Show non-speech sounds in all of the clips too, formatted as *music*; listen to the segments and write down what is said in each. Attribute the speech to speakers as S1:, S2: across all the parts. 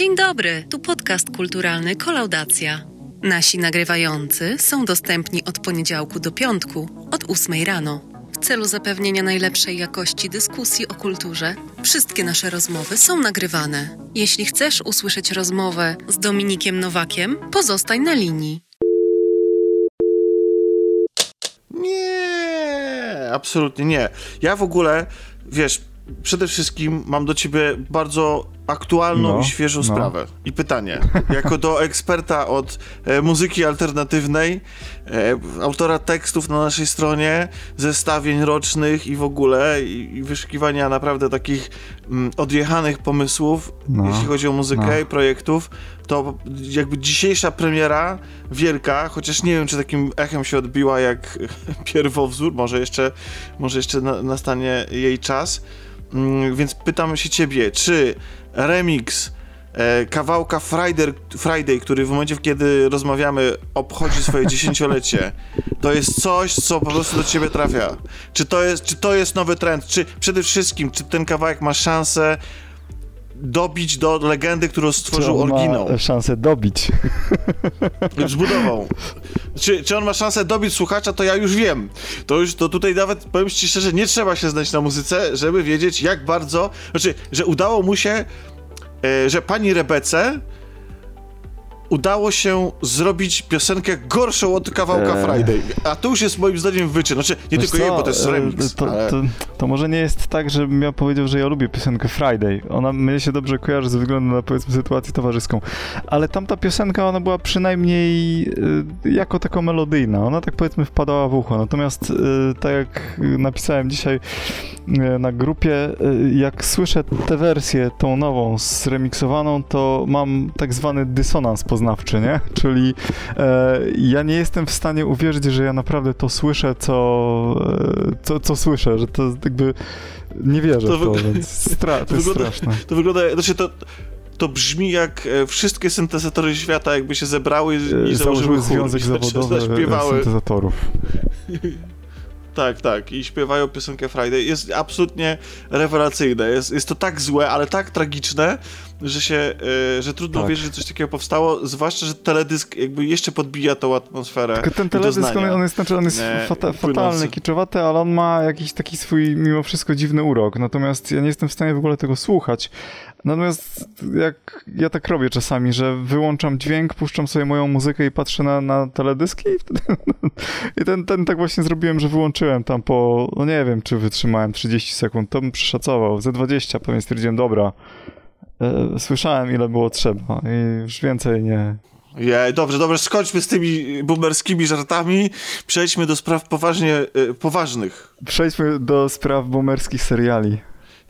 S1: Dzień dobry, tu podcast kulturalny Kolaudacja. Nasi nagrywający są dostępni od poniedziałku do piątku, od 8 rano. W celu zapewnienia najlepszej jakości dyskusji o kulturze, wszystkie nasze rozmowy są nagrywane. Jeśli chcesz usłyszeć rozmowę z Dominikiem Nowakiem, pozostań na linii.
S2: Nie, absolutnie nie. Ja w ogóle, wiesz, przede wszystkim mam do ciebie bardzo aktualną
S3: No,
S2: i świeżą
S3: no.
S2: sprawę. I pytanie, jako do eksperta od e, muzyki alternatywnej, e, autora tekstów na naszej stronie, zestawień rocznych i w ogóle, i, i wyszukiwania naprawdę takich mm, odjechanych pomysłów,
S3: No,
S2: jeśli chodzi o muzykę
S3: no.
S2: i projektów, to jakby dzisiejsza premiera wielka, chociaż nie wiem, czy takim echem się odbiła jak *laughs* pierwowzór, może jeszcze, może jeszcze na, nastanie jej czas. Mm, więc pytam się ciebie, czy remix e, kawałka Friday, Friday, który w momencie, kiedy rozmawiamy, obchodzi swoje *laughs* dziesięciolecie, to jest coś, co po prostu do ciebie trafia? Czy to jest, czy to jest nowy trend? Czy przede wszystkim, czy ten kawałek ma szansę dobić do legendy, którą stworzył
S3: Czy on
S2: oryginał?
S3: ma szansę dobić.
S2: zbudował. Czy, czy on ma szansę dobić słuchacza, to ja już wiem. To już, to tutaj nawet, powiem ci szczerze, nie trzeba się znać na muzyce, żeby wiedzieć, jak bardzo, znaczy, że udało mu się, e, że pani Rebece udało się zrobić piosenkę gorszą od kawałka
S3: Eee.
S2: Friday. A to już jest moim zdaniem wyczyn. Znaczy, nie
S3: Wiesz
S2: tylko jej,
S3: co,
S2: bo to jest
S3: e,
S2: remix.
S3: To,
S2: ale...
S3: to, to może nie jest tak, żebym ja powiedział, że ja lubię piosenkę Friday. Ona mnie się dobrze kojarzy ze względu na powiedzmy sytuację towarzyską. Ale tamta piosenka, ona była przynajmniej e, jako taka melodyjna. Ona tak powiedzmy wpadała w ucho. Natomiast e, tak jak napisałem dzisiaj na grupie, e, jak słyszę tę wersję, tą nową, zremiksowaną, to mam tak zwany dysonans poznawczy, nie? *laughs* Czyli e, ja nie jestem w stanie uwierzyć, że ja naprawdę to słyszę, co, e, co, co słyszę, że to jakby nie wierzę
S2: To
S3: w to, więc stra- to jest
S2: wygląda-
S3: straszne.
S2: To wygląda, znaczy to, to brzmi jak e, wszystkie syntezatory świata jakby się zebrały i
S3: E,
S2: założyły chór
S3: związek
S2: zaś-
S3: zawodowy
S2: zaśpiewały.
S3: syntezatorów. *laughs*
S2: Tak, tak. I śpiewają piosenkę Friday. Jest absolutnie rewelacyjne. Jest, jest to tak złe, ale tak tragiczne, że się, e, że trudno
S3: Tak.
S2: wierzyć, że coś takiego powstało, zwłaszcza, że teledysk jakby jeszcze podbija tą atmosferę
S3: Tylko ten teledysk, on, on jest, znaczy on jest
S2: Nie,
S3: fata, fatalny, kiczowaty, ale on ma jakiś taki swój mimo wszystko dziwny urok. Natomiast ja nie jestem w stanie w ogóle tego słuchać. Natomiast jak ja tak robię czasami, że wyłączam dźwięk, puszczam sobie moją muzykę i patrzę na, na teledyski i wtedy... *laughs* I ten, ten tak właśnie zrobiłem, że wyłączyłem tam po... No nie wiem, czy wytrzymałem 30 sekund, to bym przeszacował. Ze 20 pewnie stwierdziłem, dobra, e, słyszałem ile było trzeba i już więcej nie,
S2: Je, dobrze, dobrze, skończmy z tymi boomerskimi żartami. Przejdźmy do spraw poważnie, e, poważnych.
S3: Przejdźmy do spraw boomerskich seriali.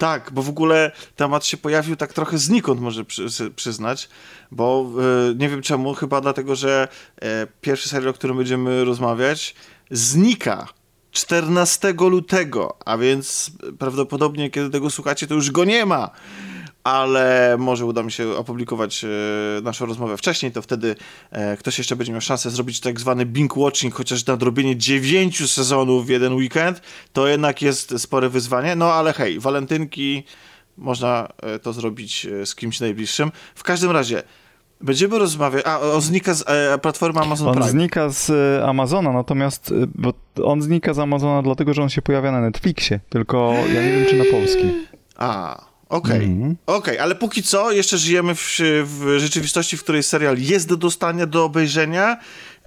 S2: Tak, bo w ogóle temat się pojawił tak trochę znikąd, może przy, przyznać, bo e, nie wiem czemu, chyba dlatego, że e, pierwszy serial, o którym będziemy rozmawiać, znika 14 lutego, a więc prawdopodobnie, kiedy tego słuchacie, to już go nie ma. Ale może uda mi się opublikować e, naszą rozmowę wcześniej, to wtedy e, ktoś jeszcze będzie miał szansę zrobić tak zwany binge-watching, chociaż nadrobienie dziewięciu sezonów w jeden weekend, to jednak jest spore wyzwanie. No ale hej, walentynki, można e, to zrobić z kimś najbliższym. W każdym razie, będziemy rozmawiać... A, o znika z e, platformy Amazon
S3: On
S2: Prime.
S3: znika z e, Amazona, natomiast bo on znika z Amazona dlatego, że on się pojawia na Netflixie, tylko ja nie wiem, czy na polski.
S2: A, okej.
S3: Mhm.
S2: Okej, ale póki co jeszcze żyjemy w, w rzeczywistości, w której serial jest do dostania, do obejrzenia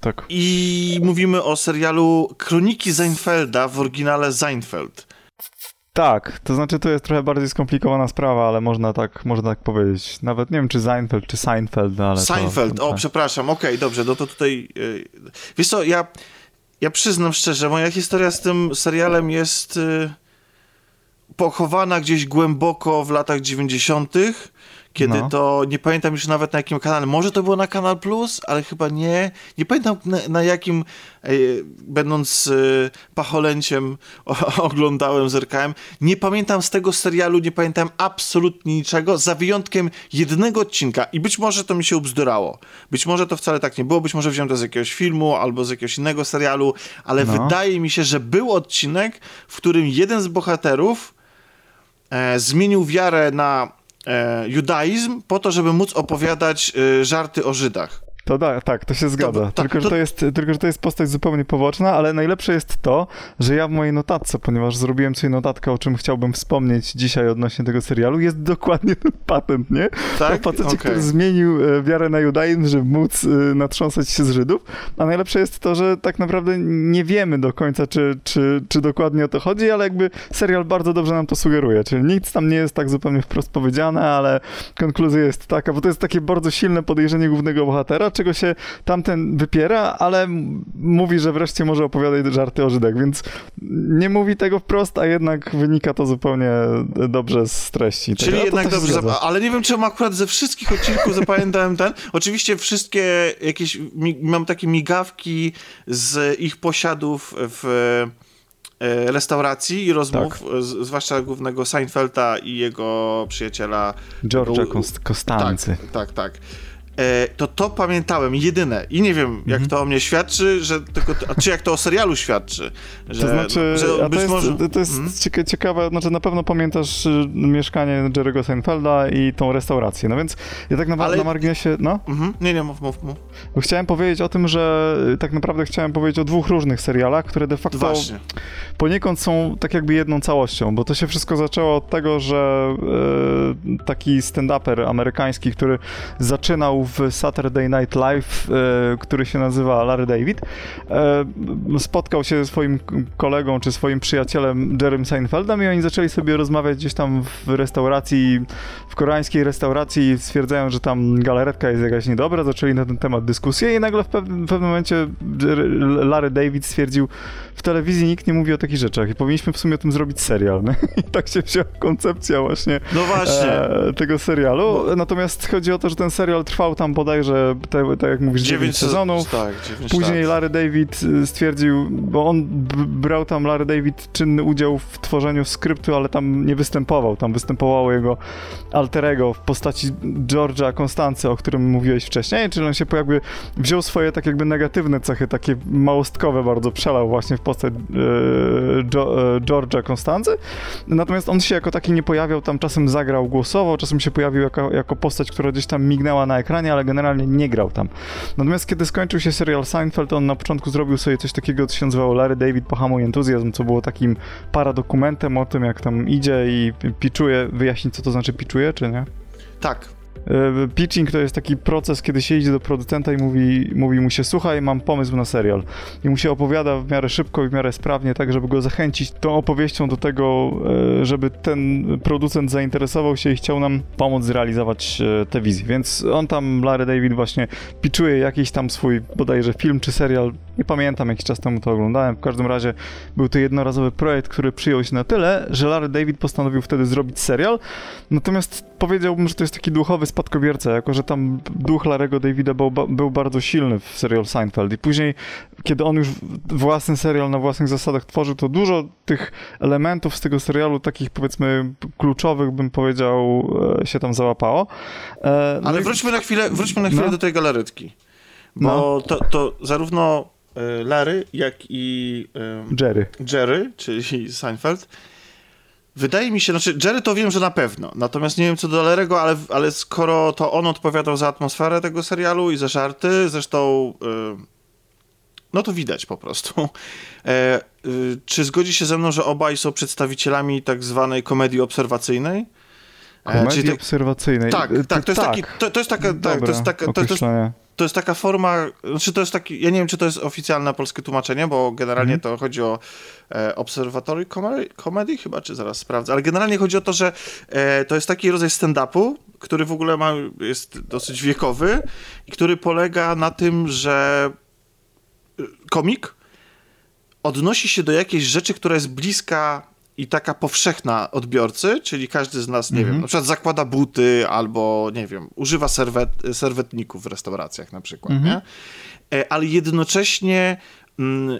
S3: Tak.
S2: i mówimy o serialu Kroniki Seinfelda w oryginale Seinfeld.
S3: Tak, to znaczy to jest trochę bardziej skomplikowana sprawa, ale można tak, można tak powiedzieć. Nawet nie wiem, czy Seinfeld, czy Seinfeld, ale
S2: Seinfeld,
S3: to,
S2: o
S3: tak.
S2: przepraszam, okej, dobrze, no to tutaj... Yy, wiesz co, ja, ja przyznam szczerze, moja historia z tym serialem jest yy, pochowana gdzieś głęboko w latach 90., kiedy
S3: No.
S2: to, nie pamiętam już nawet na jakim kanale, może to było na Kanal Plus, ale chyba nie, nie pamiętam na, na jakim, e, będąc e, pacholęciem *laughs* o, oglądałem, zerkałem, nie pamiętam z tego serialu, nie pamiętam absolutnie niczego, za wyjątkiem jednego odcinka i być może to mi się ubzdurało, być może to wcale tak nie było, być może wziąłem to z jakiegoś filmu albo z jakiegoś innego serialu, ale
S3: No.
S2: wydaje mi się, że był odcinek, w którym jeden z bohaterów e, zmienił wiarę na e, judaizm po to, żeby móc opowiadać e, żarty o Żydach.
S3: To da, tak, to się zgadza.
S2: To- to-
S3: tylko, że
S2: to-
S3: to jest, tylko, że to jest postać zupełnie poboczna, ale najlepsze jest to, że ja w mojej notatce, ponieważ zrobiłem sobie notatkę, o czym chciałbym wspomnieć dzisiaj odnośnie tego serialu, jest dokładnie ten patent, nie?
S2: Tak?
S3: O facecie,
S2: Okej.
S3: który zmienił e, wiarę na judaizm, żeby móc e, natrząsać się z Żydów. A najlepsze jest to, że tak naprawdę nie wiemy do końca, czy, czy, czy dokładnie o to chodzi, ale jakby serial bardzo dobrze nam to sugeruje. Czyli nic tam nie jest tak zupełnie wprost powiedziane, ale konkluzja jest taka, bo to jest takie bardzo silne podejrzenie głównego bohatera, czego się tamten wypiera, ale mówi, że wreszcie może opowiadać żarty o Żydach, więc nie mówi tego wprost, a jednak wynika to zupełnie dobrze z treści.
S2: Czyli
S3: tego.
S2: Jednak dobrze,
S3: zgadza.
S2: ale nie wiem, czemu akurat ze wszystkich odcinków zapamiętałem ten. Oczywiście wszystkie jakieś, mam takie migawki z ich posiadów w e, restauracji i rozmów,
S3: Tak.
S2: z, zwłaszcza głównego Seinfelda i jego przyjaciela.
S3: George'a Kostancy.
S2: Tak, tak, tak. E, to to pamiętałem, jedyne. I nie wiem, jak
S3: Mhm.
S2: to o mnie świadczy, że tylko, a czy jak to o serialu świadczy. Że,
S3: To znaczy,
S2: że
S3: to jest,
S2: może...
S3: to jest cieka- ciekawe, znaczy na pewno pamiętasz y, mieszkanie Jerry'ego Seinfelda i tą restaurację, no więc ja tak naprawdę
S2: Ale-
S3: na marginesie, no,
S2: Mhm. Nie, nie, mów, mów, mów.
S3: bo chciałem powiedzieć o tym, że y, tak naprawdę chciałem powiedzieć o dwóch różnych serialach, które de facto
S2: Właśnie.
S3: poniekąd są tak jakby jedną całością, bo to się wszystko zaczęło od tego, że e, taki stand-uper amerykański, który zaczynał w Saturday Night Live, e, który się nazywa Larry David, e, spotkał się ze swoim kolegą czy swoim przyjacielem Jerrym Seinfeldem i oni zaczęli sobie rozmawiać gdzieś tam w restauracji, w koreańskiej restauracji, stwierdzają, że tam galaretka jest jakaś niedobra, zaczęli na ten temat dyskusję i nagle w pewnym, momencie Larry David stwierdził, w telewizji nikt nie mówi o takich rzeczach i powinniśmy w sumie o tym zrobić serial. *laughs* I tak się wzięła koncepcja właśnie
S2: No właśnie.
S3: e, tego serialu. Natomiast chodzi o to, że ten serial trwał tam bodajże, te, tak jak mówisz, 9 sezonów.
S2: Tak, dziewięć
S3: Później
S2: lat.
S3: Larry David y, stwierdził, bo on brał tam Larry David czynny udział w tworzeniu skryptu, ale tam nie występował. Tam występowało jego alterego w postaci George'a Konstancy, o którym mówiłeś wcześniej, czyli on się jakby wziął swoje tak jakby negatywne cechy, takie małostkowe bardzo, przelał właśnie w postać e, e, George'a Konstancy. Natomiast on się jako taki nie pojawiał, tam czasem zagrał głosowo, czasem się pojawił jako, jako postać, która gdzieś tam mignęła na ekranie, ale generalnie nie grał tam. Natomiast kiedy skończył się serial Seinfeld, on na początku zrobił sobie coś takiego, co się nazywało Larry David Pohamuj Entuzjazm, co było takim paradokumentem o tym, jak tam idzie i piczuje, wyjaśnić co to znaczy piczuje, czy nie?
S2: Tak.
S3: E, Pitching to jest taki proces, kiedy się idzie do producenta i mówi, mówi mu się, słuchaj, mam pomysł na serial. I mu się opowiada w miarę szybko i w miarę sprawnie, tak żeby go zachęcić tą opowieścią do tego, e, żeby ten producent zainteresował się i chciał nam pomóc zrealizować e, tę wizję. Więc on tam, Larry David właśnie pitchuje jakiś tam swój bodajże film czy serial, nie pamiętam, jakiś czas temu to oglądałem. W każdym razie był to jednorazowy projekt, który przyjął się na tyle, że Larry David postanowił wtedy zrobić serial. Natomiast powiedziałbym, że to jest taki duchowy spadkobierca, jako że tam duch Larego Davida był, był bardzo silny w serial Seinfeld. I później, kiedy on już własny serial na własnych zasadach tworzył, to dużo tych elementów z tego serialu, takich powiedzmy kluczowych, bym powiedział, e, się tam załapało. E, no
S2: Ale wróćmy na chwilę, wróćmy na chwilę
S3: No.
S2: do tej galaretki. Bo
S3: No.
S2: to, to zarówno e, Larry, jak i e,
S3: Jerry.
S2: Jerry, czyli Seinfeld, wydaje mi się, znaczy Jerry to wiem, że na pewno, natomiast nie wiem co do Larry'ego, ale, ale skoro to on odpowiadał za atmosferę tego serialu i za żarty, zresztą e, no to widać po prostu. *laughs* E, y, czy zgodzi się ze mną, że obaj są przedstawicielami tak zwanej komedii obserwacyjnej? E,
S3: Komedii
S2: czyli tak-
S3: obserwacyjnej.
S2: tak,
S3: E,
S2: tak, to jest taki, to, to jest taka, tak, to jest taka, to, to, jest. To jest taka forma, znaczy to jest taki, ja nie wiem, czy to jest oficjalne polskie tłumaczenie, bo generalnie to chodzi o e, Observatory Comedy, comedy chyba, czy zaraz sprawdzę, ale generalnie chodzi o to, że e, to jest taki rodzaj stand-upu, który w ogóle ma, jest dosyć wiekowy i który polega na tym, że e, komik odnosi się do jakiejś rzeczy, która jest bliska i taka powszechna odbiorcy, czyli każdy z nas, nie
S3: Mhm.
S2: wiem, na przykład zakłada buty albo, nie wiem, używa serwet, serwetników w restauracjach na przykład,
S3: Mhm.
S2: nie? E, Ale jednocześnie mm,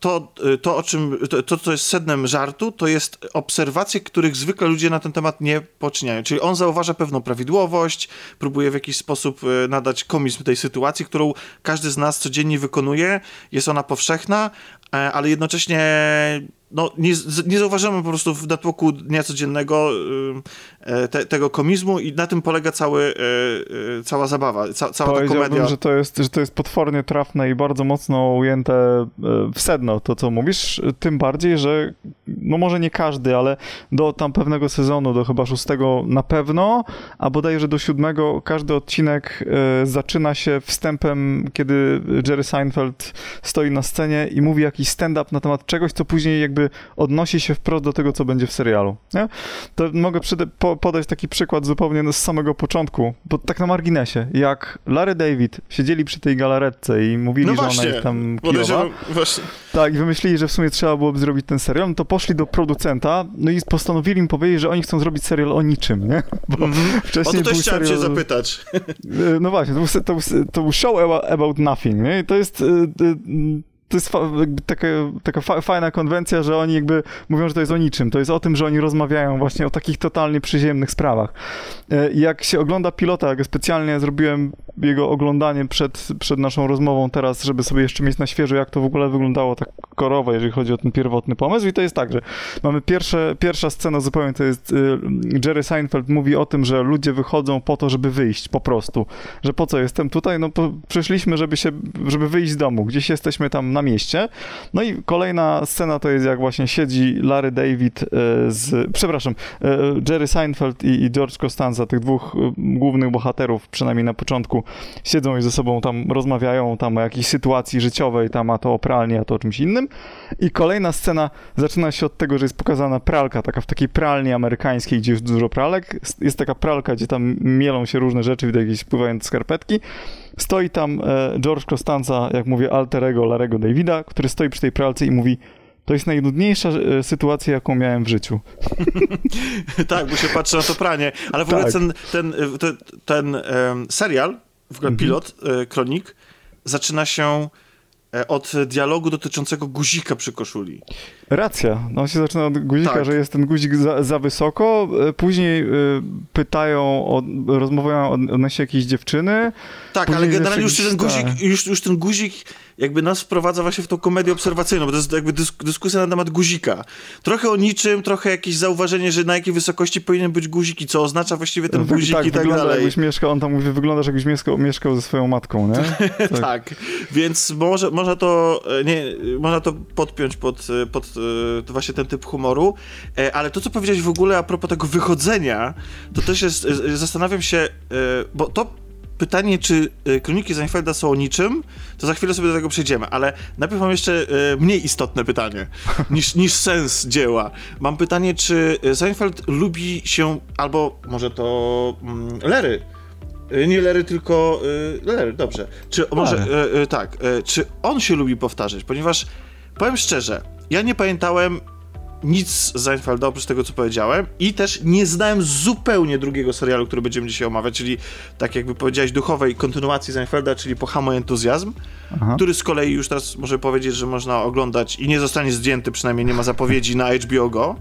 S2: to, to, o czym, to, co jest sednem żartu, to jest obserwacje, których zwykle ludzie na ten temat nie poczyniają. Czyli on zauważa pewną prawidłowość, próbuje w jakiś sposób e, nadać komizm tej sytuacji, którą każdy z nas codziennie wykonuje. Jest ona powszechna, e, ale jednocześnie no, nie, nie zauważamy po prostu w natłoku dnia codziennego te, tego komizmu i na tym polega cały, e, e, cała zabawa, ca, cała ta komedia.
S3: że to, jest, że to jest potwornie trafne i bardzo mocno ujęte w sedno, to co mówisz, tym bardziej, że no może nie każdy, ale do tam pewnego sezonu, do chyba szóstego na pewno, a bodajże do siódmego każdy odcinek zaczyna się wstępem, kiedy Jerry Seinfeld stoi na scenie i mówi jakiś stand-up na temat czegoś, co później jakby odnosi się wprost do tego, co będzie w serialu. Nie? To mogę po podać taki przykład zupełnie z samego początku, bo tak na marginesie, jak Larry David siedzieli przy tej galaretce i mówili,
S2: no
S3: że ona jest tam kijowa,
S2: właśnie.
S3: tak, i wymyślili, że w sumie trzeba byłoby zrobić ten serial, no to poszli do producenta, no i postanowili im powiedzieć, że oni chcą zrobić serial o niczym, nie? *laughs*
S2: Bo mm -hmm. wcześniej o to też chciałem serial... cię zapytać. *laughs*
S3: No właśnie, to był, to był, to był show about nothing, nie? I to jest y, y, to jest taka, taka fajna konwencja, że oni jakby mówią, że to jest o niczym. To jest o tym, że oni rozmawiają właśnie o takich totalnie przyziemnych sprawach. E, jak się ogląda pilota, jak specjalnie zrobiłem jego oglądanie przed, przed naszą rozmową teraz, żeby sobie jeszcze mieć na świeżo, jak to w ogóle wyglądało tak korowo, jeżeli chodzi o ten pierwotny pomysł. I to jest tak, że mamy pierwsze, pierwsza scena zupełnie, to jest y, Jerry Seinfeld mówi o tym, że ludzie wychodzą po to, żeby wyjść po prostu. Że po co jestem tutaj? No przyszliśmy, żeby się, żeby wyjść z domu. Gdzieś jesteśmy tam na mieście. No i kolejna scena to jest jak właśnie siedzi Larry David e, z, przepraszam, e, Jerry Seinfeld i, George Costanza, tych dwóch e, głównych bohaterów, przynajmniej na początku, siedzą i ze sobą tam rozmawiają tam o jakiejś sytuacji życiowej, tam a to o pralni, a to o czymś innym. I kolejna scena zaczyna się od tego, że jest pokazana pralka, taka w takiej pralni amerykańskiej, gdzie jest dużo pralek. Jest taka pralka, gdzie tam mielą się różne rzeczy, widać jakieś spływające skarpetki. Stoi tam e, George Costanza, jak mówię, alterego Larego Davida, który stoi przy tej pralce i mówi to jest najnudniejsza e, sytuacja, jaką miałem w życiu. *laughs*
S2: tak, bo się patrzy na to pranie. Ale w ogóle tak. ten, ten, e, ten, ten um, serial, w ogóle mhm. pilot, kronik, zaczyna się od dialogu dotyczącego guzika przy koszuli.
S3: Racja. No on się zaczyna od guzika, tak. że jest ten guzik za, za wysoko. E, później y, pytają, o, rozmawiają odnośnie jakiejś dziewczyny.
S2: Tak, ale generalnie już ten, guzik, już, już ten guzik jakby nas wprowadza właśnie w tą komedię obserwacyjną, bo to jest jakby dysk dyskusja na temat guzika. Trochę o niczym, trochę jakieś zauważenie, że na jakiej wysokości powinien być guzik i co oznacza właściwie ten guzik tak, i tak dalej.
S3: Jakbyś mieszkał, on tam mówi, wyglądasz jakbyś mieszkał, mieszkał ze swoją matką, nie?
S2: tak. tak. *laughs* więc może, można, to, e, nie, można to podpiąć pod, e, pod e, właśnie ten typ humoru, ale to, co powiedziałeś w ogóle a propos tego wychodzenia, to też jest, zastanawiam się, bo to pytanie, czy y, Kroniki Seinfelda są o niczym, to za chwilę sobie do tego przejdziemy, ale najpierw mam jeszcze y, mniej istotne pytanie *laughs* niż, niż sens dzieła. Mam pytanie, czy Seinfeld lubi się, albo może to mm, Lery, y, nie Lery, tylko Lery, dobrze. Czy może, tak, czy on się lubi powtarzać, ponieważ powiem szczerze, ja nie pamiętałem nic z Seinfelda oprócz tego, co powiedziałem i też nie znałem zupełnie drugiego serialu, który będziemy dzisiaj omawiać, czyli tak jakby powiedziałeś, duchowej kontynuacji Seinfelda, czyli Pochamo Entuzjazm, Aha. który z kolei już teraz może powiedzieć, że można oglądać i nie zostanie zdjęty, przynajmniej nie ma zapowiedzi na HBO Go.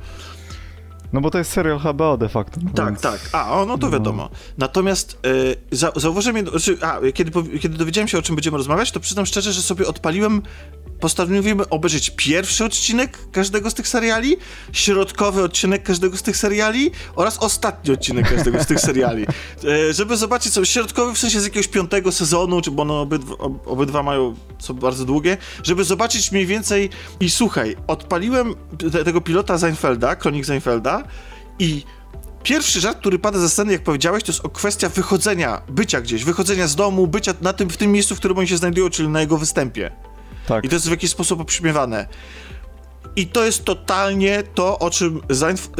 S3: No bo to jest serial HBO de facto. No
S2: tak, więc... tak. A, o, no to no. wiadomo. Natomiast y, za, zauważyłem, znaczy, a, kiedy, kiedy dowiedziałem się, o czym będziemy rozmawiać, to przyznam szczerze, że sobie odpaliłem postanowimy obejrzeć pierwszy odcinek każdego z tych seriali, środkowy odcinek każdego z tych seriali oraz ostatni odcinek każdego z tych seriali. *laughs* E, żeby zobaczyć sobie środkowy w sensie z jakiegoś piątego sezonu, czy bo one obydwa, obydwa mają, są bardzo długie, żeby zobaczyć mniej więcej i słuchaj, odpaliłem te, tego pilota Seinfelda, Kronik Seinfelda i Pierwszy żart, który pada ze sceny, jak powiedziałeś, to jest o kwestia wychodzenia, bycia gdzieś, wychodzenia z domu, bycia na tym, w tym miejscu, w którym oni się znajdują, czyli na jego występie. Tak. I to jest w jakiś sposób obśmiewane. I to jest totalnie to, o czym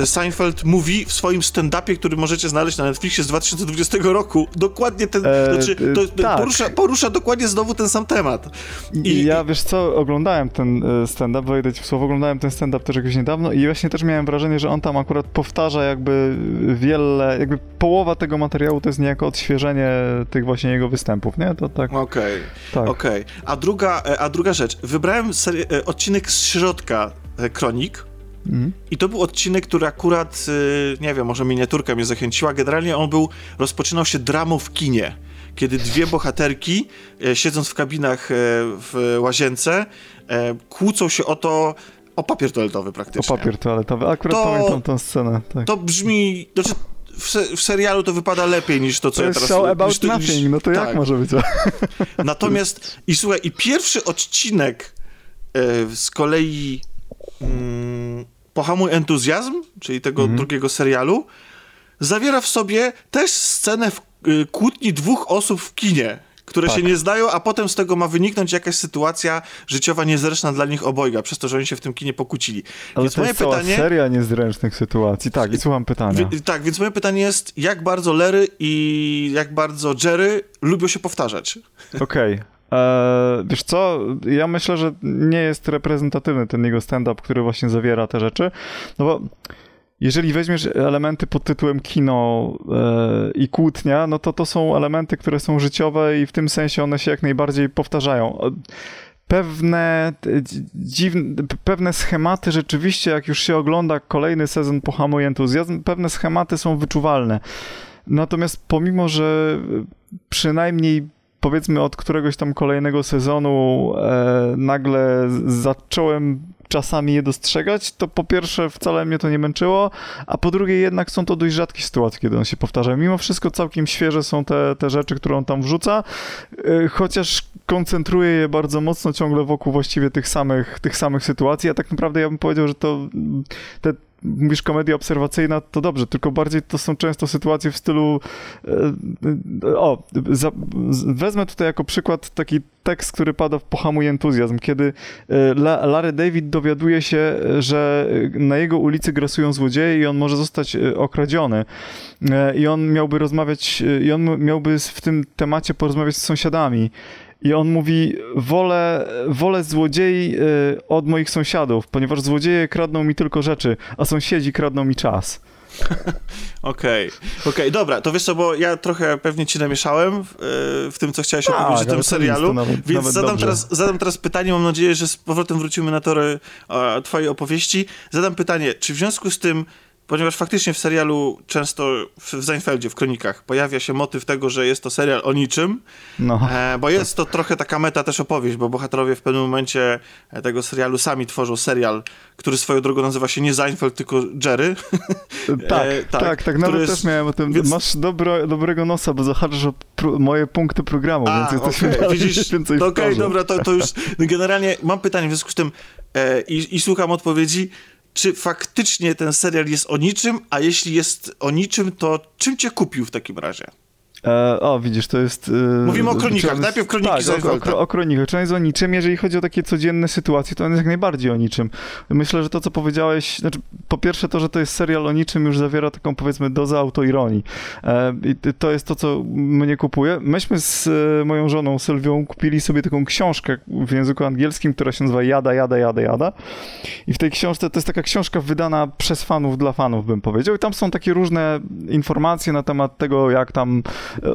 S2: Seinfeld mówi w swoim stand-upie, który możecie znaleźć na Netflixie z 2020 roku. Dokładnie ten, e, znaczy, to, tak. porusza, porusza, dokładnie znowu ten sam temat.
S3: I, ja, wiesz co, oglądałem ten e, stand-up, wejdę ci w słowo, oglądałem ten stand-up też jakoś niedawno i właśnie też miałem wrażenie, że on tam akurat powtarza jakby wiele, jakby połowa tego materiału to jest niejako odświeżenie tych właśnie jego występów, nie? To tak.
S2: Okej, okay. tak. okej. Okay. A, druga, e, a druga rzecz, wybrałem serię, e, odcinek z środka E, kronik. Mm. I to był odcinek, który akurat, e, nie wiem, może miniaturka mnie zachęciła. Generalnie on był, rozpoczynał się dramą w kinie, kiedy dwie bohaterki, e, siedząc w kabinach w łazience, kłócą się o to, o papier toaletowy praktycznie.
S3: O papier toaletowy, akurat to, pamiętam tę scenę. Tak.
S2: To brzmi, znaczy w, se, w, serialu to wypada lepiej niż to, co
S3: to
S2: ja
S3: teraz...
S2: To
S3: jest about niż, nothing, no to tak. jak może być?
S2: Natomiast, i słuchaj, i pierwszy odcinek e, z kolei mm, Pohamuj entuzjazm, czyli tego mm drugiego serialu, zawiera w sobie też scenę w, y, kłótni dwóch osób w kinie które tak. się nie zdają, a potem z tego ma wyniknąć jakaś sytuacja życiowa niezręczna dla nich obojga, przez to, że oni się w tym kinie pokłócili.
S3: Ale więc to moje jest pytanie... seria niezręcznych sytuacji. Tak, i słucham pytania.
S2: tak, więc moje pytanie jest, jak bardzo Larry i jak bardzo Jerry lubią się powtarzać?
S3: Okej. Okay. Eee, wiesz co, ja myślę, że nie jest reprezentatywny ten jego stand-up, który właśnie zawiera te rzeczy, no bo jeżeli weźmiesz elementy pod tytułem kino e, i kłótnia, no to to są elementy, które są życiowe i w tym sensie one się jak najbardziej powtarzają. Pewne, dziwne, pewne schematy rzeczywiście, jak już się ogląda kolejny sezon Pohamuj Entuzjazm, pewne schematy są wyczuwalne. Natomiast pomimo, że przynajmniej powiedzmy od któregoś tam kolejnego sezonu e, nagle zacząłem czasami je dostrzegać, to po pierwsze wcale mnie to nie męczyło, a po drugie jednak są to dość rzadkie sytuacje, kiedy on się powtarza. Mimo wszystko całkiem świeże są te, te rzeczy, które on tam wrzuca, e, chociaż koncentruje je bardzo mocno ciągle wokół właściwie tych samych, tych samych sytuacji, a tak naprawdę ja bym powiedział, że to te mówisz komedia obserwacyjna, to dobrze, tylko bardziej to są często sytuacje w stylu e, o, za, wezmę tutaj jako przykład taki tekst, który pada w Pohamuj Entuzjazm, kiedy e, Larry David dowiaduje się, że na jego ulicy grasują złodzieje i on może zostać e, okradziony. I on miałby rozmawiać, i on miałby w tym temacie porozmawiać z sąsiadami i on mówi, wolę, wolę złodziei y, od moich sąsiadów, ponieważ złodzieje kradną mi tylko rzeczy, a sąsiedzi kradną mi czas. *laughs*
S2: Okej, okej, okay. dobra, to wiesz co, bo ja trochę pewnie ci namieszałem w, y, w tym, co chciałeś tak, opowiedzieć o tym serialu, nawet, więc nawet zadam, teraz, zadam teraz pytanie, mam nadzieję, że z powrotem wrócimy na tory twojej opowieści. Zadam pytanie, czy w związku z tym ponieważ faktycznie w serialu często, w Seinfeldzie, w Kronikach, pojawia się motyw tego, że jest to serial o niczym, no. e, bo jest to trochę taka meta też opowieść, bo bohaterowie w pewnym momencie tego serialu sami tworzą serial, który swoją drogą nazywa się nie Seinfeld, tylko Jerry. *laughs*
S3: tak, e, tak, tak, tak, nawet jest... też miałem o tym, więc... masz dobro, dobrego nosa, bo zahaczasz o moje punkty programu, A, więc jesteśmy okay. Widzisz, *laughs* więcej
S2: Okej, okay, dobra, to, to już generalnie mam pytanie w związku z tym e, i, i słucham odpowiedzi, czy faktycznie ten serial jest o niczym, a jeśli jest o niczym, to czym cię kupił w takim razie?
S3: E, o, widzisz, to jest...
S2: E, Mówimy o kronikach, najpierw kroniki
S3: tak, o, o, o, kronikach. Czy jest o niczym? Jeżeli chodzi o takie codzienne sytuacje, to on jest jak najbardziej o niczym. Myślę, że to, co powiedziałeś, znaczy, po pierwsze to, że to jest serial o niczym, już zawiera taką, powiedzmy, dozę autoironii. E, I to jest to, co mnie kupuje. Myśmy z e, moją żoną Sylwią kupili sobie taką książkę w języku angielskim, która się nazywa Jada, Jada, Jada, Jada. I w tej książce, to jest taka książka wydana przez fanów, dla fanów, bym powiedział. I tam są takie różne informacje na temat tego, jak tam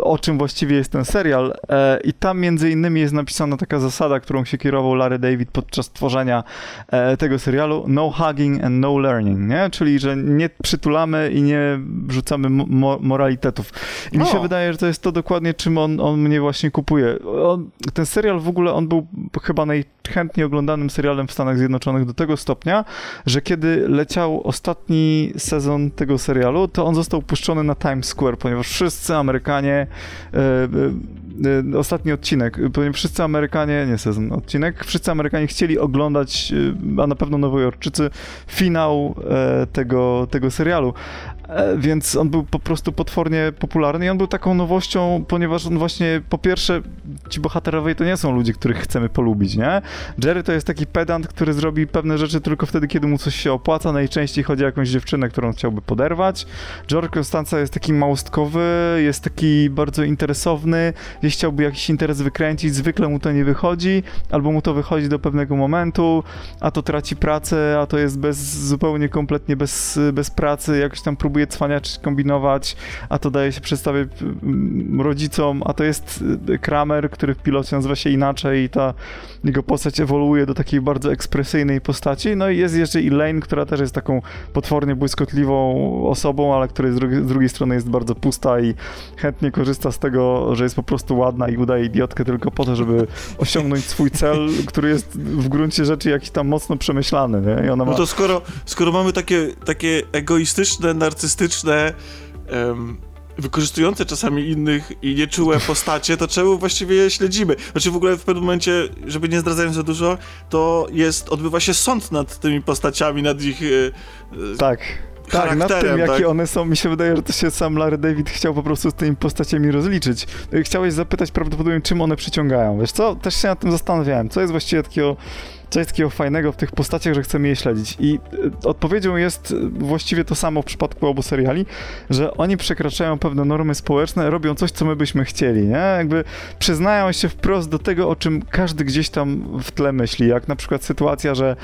S3: o czym właściwie jest ten serial. E, I tam między innymi jest napisana taka zasada, którą się kierował Larry David podczas tworzenia e, tego serialu: no hugging and no learning, nie? Czyli, że nie przytulamy i nie wrzucamy mo moralitetów. I mi się wydaje, że to jest to dokładnie, czym on, on mnie właśnie kupuje. On, ten serial w ogóle, on był chyba najchętniej oglądanym serialem w Stanach Zjednoczonych do tego stopnia, że kiedy leciał ostatni sezon tego serialu, to on został puszczony na Times Square, ponieważ wszyscy Amerykanie E, e, ostatni odcinek, ponieważ wszyscy Amerykanie, nie sezon, odcinek, wszyscy Amerykanie chcieli oglądać, e, a na pewno Nowojorczycy, finał tego, tego serialu. E, więc on był po prostu potwornie popularny i on był taką nowością, ponieważ on właśnie, po pierwsze, ci bohaterowie to nie są ludzie, których chcemy polubić, nie? Jerry to jest taki pedant, który zrobi pewne rzeczy tylko wtedy, kiedy mu coś się opłaca, najczęściej chodzi o jakąś dziewczynę, którą chciałby poderwać. George Constanza jest taki małostkowy, jest taki bardzo interesowny, gdzieś chciałby jakiś interes wykręcić, zwykle mu to nie wychodzi, albo mu to wychodzi do pewnego momentu, a to traci pracę, a to jest bez, zupełnie kompletnie bez, bez pracy, jakoś tam próbuje próbuje cwaniać, kombinować, a to daje się przedstawić mm, rodzicom, a to jest y, Kramer, który w pilocie nazywa się inaczej i ta jego postać ewoluuje do takiej bardzo ekspresyjnej postaci. No i jest jeszcze Elaine, która też jest taką potwornie błyskotliwą osobą, ale która z, drugi, z drugiej strony jest bardzo pusta i chętnie korzysta z tego, że jest po prostu prostu ładna i udaje idiotkę tylko po to, żeby osiągnąć swój cel, który jest w gruncie rzeczy jakiś tam mocno przemyślany, nie? I ona ma...
S2: No to skoro, skoro mamy takie, takie egoistyczne, narcystyczne um, wykorzystujące czasami innych i nieczułe postacie, to czemu właściwie je śledzimy? Znaczy w ogóle w pewnym momencie, żeby nie zdradzając za dużo, to jest, odbywa się sąd nad tymi postaciami, nad ich
S3: e, tak. Tak, nad tym, jakie tak? one są, mi się wydaje, że to się sam Larry David chciał po prostu z tymi postaciami rozliczyć. Chciałeś zapytać prawdopodobnie, czym one przyciągają. Wiesz co, też się nad tym zastanawiałem. Co jest właściwie takiego co jest takiego fajnego w tych postaciach, że chcemy je śledzić. I e, odpowiedzią jest e, właściwie to samo w przypadku obu seriali, że oni przekraczają pewne normy społeczne, robią coś, co my byśmy chcieli, nie? Jakby przyznają się wprost do tego, o czym każdy gdzieś tam w tle myśli, jak na przykład sytuacja, że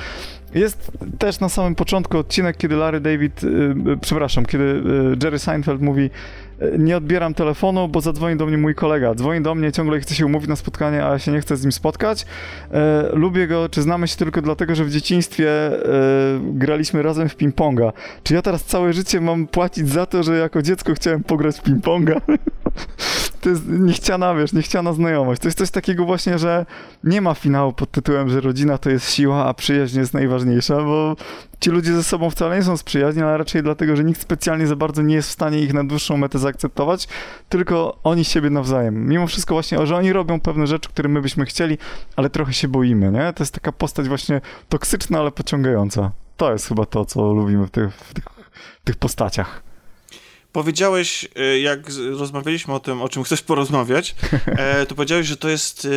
S3: jest też na samym początku odcinek, kiedy Larry David, yy, przepraszam, kiedy yy, Jerry Seinfeld mówi nie odbieram telefonu, bo zadzwoni do mnie mój kolega. Dzwoni do mnie, ciągle chce się umówić na spotkanie, a ja się nie chcę z nim spotkać. Lubię go, czy znamy się tylko dlatego, że w dzieciństwie graliśmy razem w ping-ponga. Czy ja teraz całe życie mam płacić za to, że jako dziecko chciałem pograć w ping-ponga? *laughs* *laughs* to jest niechciana, wiesz, niechciana znajomość. To jest coś takiego właśnie, że nie ma finału pod tytułem, że rodzina to jest siła, a przyjaźń jest najważniejsza, bo ci ludzie ze sobą wcale nie są sprzyjaźni, ale raczej dlatego, że nikt specjalnie za bardzo nie jest w stanie ich na dłuższą metę zaakceptować, tylko oni siebie nawzajem. Mimo wszystko właśnie, że oni robią pewne rzeczy, które my byśmy chcieli, ale trochę się boimy, nie? To jest taka postać właśnie toksyczna, ale pociągająca. To jest chyba to, co lubimy w tych, w tych, w tych postaciach.
S2: Powiedziałeś, e, jak rozmawialiśmy o tym, o czym chcesz porozmawiać, *laughs* e, to powiedziałeś, że to jest e,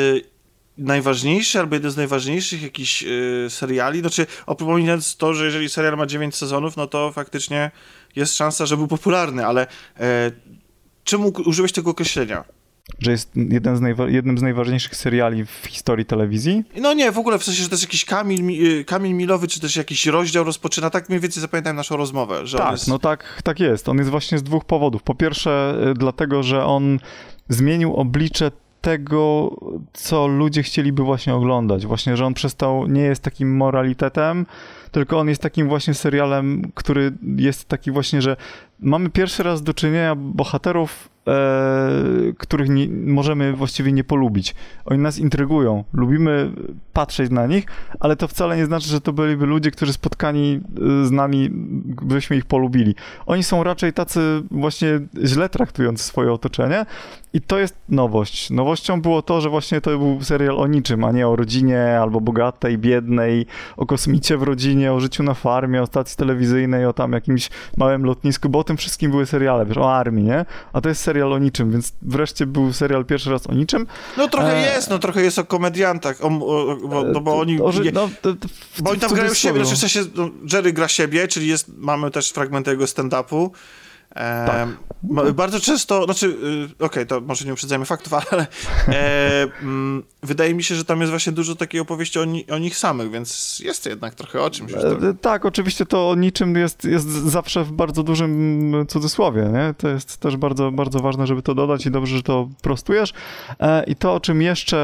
S2: najważniejszy, albo jeden z najważniejszych jakichś seriali. Znaczy, opominając to, że jeżeli serial ma 9 sezonów, no to faktycznie jest szansa, że był popularny, ale czemu użyłeś tego określenia?
S3: Że jest jeden z jednym z najważniejszych seriali w historii telewizji?
S2: No nie, w ogóle w sensie, że to jest jakiś kamień, y, kamień milowy, czy też jakiś rozdział rozpoczyna. Tak mniej więcej zapamiętałem naszą rozmowę. Że
S3: tak,
S2: jest...
S3: no tak, tak jest. On jest właśnie z dwóch powodów. Po pierwsze, y, dlatego, że on zmienił oblicze tego, co ludzie chcieliby właśnie oglądać. Właśnie, że on przestał, nie jest takim moralitetem, tylko on jest takim właśnie serialem, który jest taki właśnie, że mamy pierwszy raz do czynienia bohaterów e, których nie, możemy właściwie nie polubić. Oni nas intrygują, lubimy patrzeć na nich, ale to wcale nie znaczy, że to byliby ludzie, którzy spotkani e, z nami, byśmy ich polubili. Oni są raczej tacy właśnie źle traktujący swoje otoczenie i to jest nowość. Nowością było to, że właśnie to był serial o niczym, a nie o rodzinie albo bogatej, biednej, o kosmicie w rodzinie, o życiu na farmie, o stacji telewizyjnej, o tam jakimś małym lotnisku, bo tym wszystkim były seriale, wiesz, o armii, nie? A to jest serial o niczym, więc wreszcie był serial pierwszy raz o niczym.
S2: No trochę e... jest, no trochę jest o komediantach, o, o, bo, no, bo oni... O, no, to, to bo oni tam grają siebie, znaczy w sensie no, Jerry gra siebie, czyli jest, mamy też fragmenty jego stand-upu, tak. Bardzo często, znaczy, y, okej, okay, to może nie uprzedzajmy faktów, *laughs* ale e, m, wydaje mi się, że tam jest właśnie dużo takiej opowieści o, ni o nich samych, więc jest jednak trochę o czymś.
S3: E, tak, oczywiście to o niczym jest, jest zawsze w bardzo dużym cudzysłowie, nie? To jest też bardzo, bardzo ważne, żeby to dodać i dobrze, że to prostujesz. E, I to, o czym jeszcze,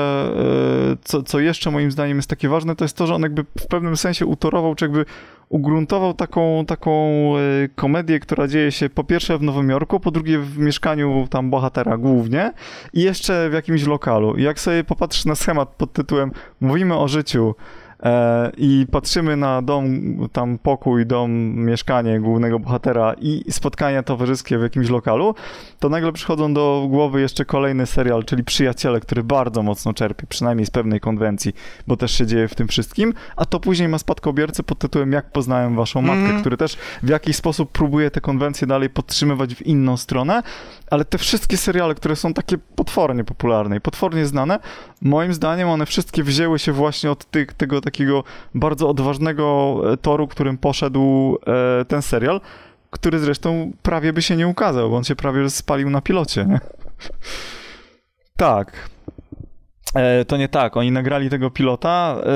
S3: e, co, co jeszcze moim zdaniem jest takie ważne, to jest to, że on jakby w pewnym sensie utorował, czy jakby ugruntował taką, taką e, komedię, która dzieje się po pierwsze w Nowym Jorku, po drugie w mieszkaniu tam bohatera głównie i jeszcze w jakimś lokalu. I jak sobie popatrzysz na schemat pod tytułem Mówimy o życiu i patrzymy na dom, tam pokój, dom, mieszkanie głównego bohatera i spotkania towarzyskie w jakimś lokalu, to nagle przychodzą do głowy jeszcze kolejny serial, czyli Przyjaciele, który bardzo mocno czerpie, przynajmniej z pewnej konwencji, bo też się dzieje w tym wszystkim, a to później ma spadkobiercy pod tytułem Jak poznałem waszą matkę, mm. który też w jakiś sposób próbuje te konwencje dalej podtrzymywać w inną stronę, ale te wszystkie seriale, które są takie potwornie popularne i potwornie znane, moim zdaniem one wszystkie wzięły się właśnie od tych, tego takiego bardzo odważnego e, toru, którym poszedł e, ten serial, który zresztą prawie by się nie ukazał, bo on się prawie spalił na pilocie. Nie? *laughs* tak. E, to nie tak. Oni nagrali tego pilota, e,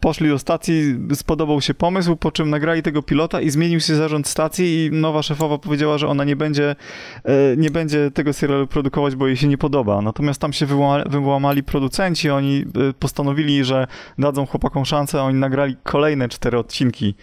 S3: poszli do stacji, spodobał się pomysł, po czym nagrali tego pilota i zmienił się zarząd stacji i nowa szefowa powiedziała, że ona nie będzie, e, nie będzie tego serialu produkować, bo jej się nie podoba. Natomiast tam się wyłamali producenci, oni postanowili, że dadzą chłopakom szansę, oni nagrali kolejne cztery odcinki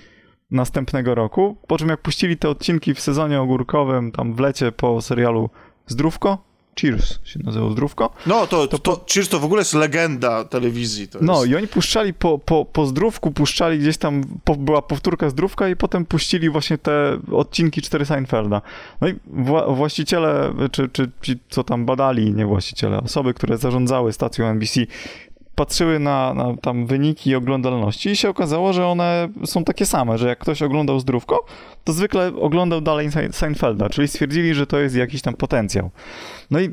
S3: następnego roku, po czym jak puścili te odcinki w sezonie ogórkowym, tam w lecie po serialu Zdrówko, Cheers się nazywało zdrówko.
S2: No, to, to, to Cheers to w ogóle jest legenda telewizji.
S3: no
S2: jest...
S3: i oni puszczali po, po, po zdrówku, puszczali gdzieś tam, po, była powtórka zdrówka i potem puścili właśnie te odcinki 4 Seinfelda. No i wła właściciele, czy, czy ci, co tam badali, nie właściciele, osoby, które zarządzały stacją NBC, patrzyły na, na, tam wyniki oglądalności i się okazało, że one są takie same, że jak ktoś oglądał zdrówko, to zwykle oglądał dalej Seinfelda, czyli stwierdzili, że to jest jakiś tam potencjał. No i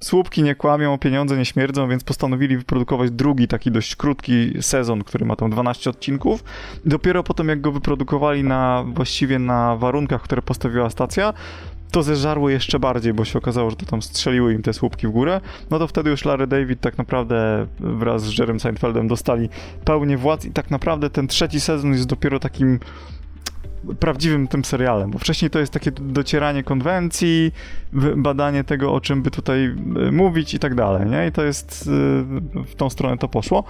S3: słupki nie kłamią, pieniądze nie śmierdzą, więc postanowili wyprodukować drugi taki dość krótki sezon, który ma tam 12 odcinków. Dopiero potem jak go wyprodukowali na właściwie na warunkach, które postawiła stacja, to zeżarło jeszcze bardziej, bo się okazało, że to tam strzeliły im te słupki w górę, no to wtedy już Larry David tak naprawdę wraz z Jerem Seinfeldem dostali pełnię władz i tak naprawdę ten trzeci sezon jest dopiero takim prawdziwym tym serialem, bo wcześniej to jest takie docieranie konwencji, badanie tego, o czym by tutaj e, mówić i tak dalej, nie? I to jest, e, w tą stronę to poszło.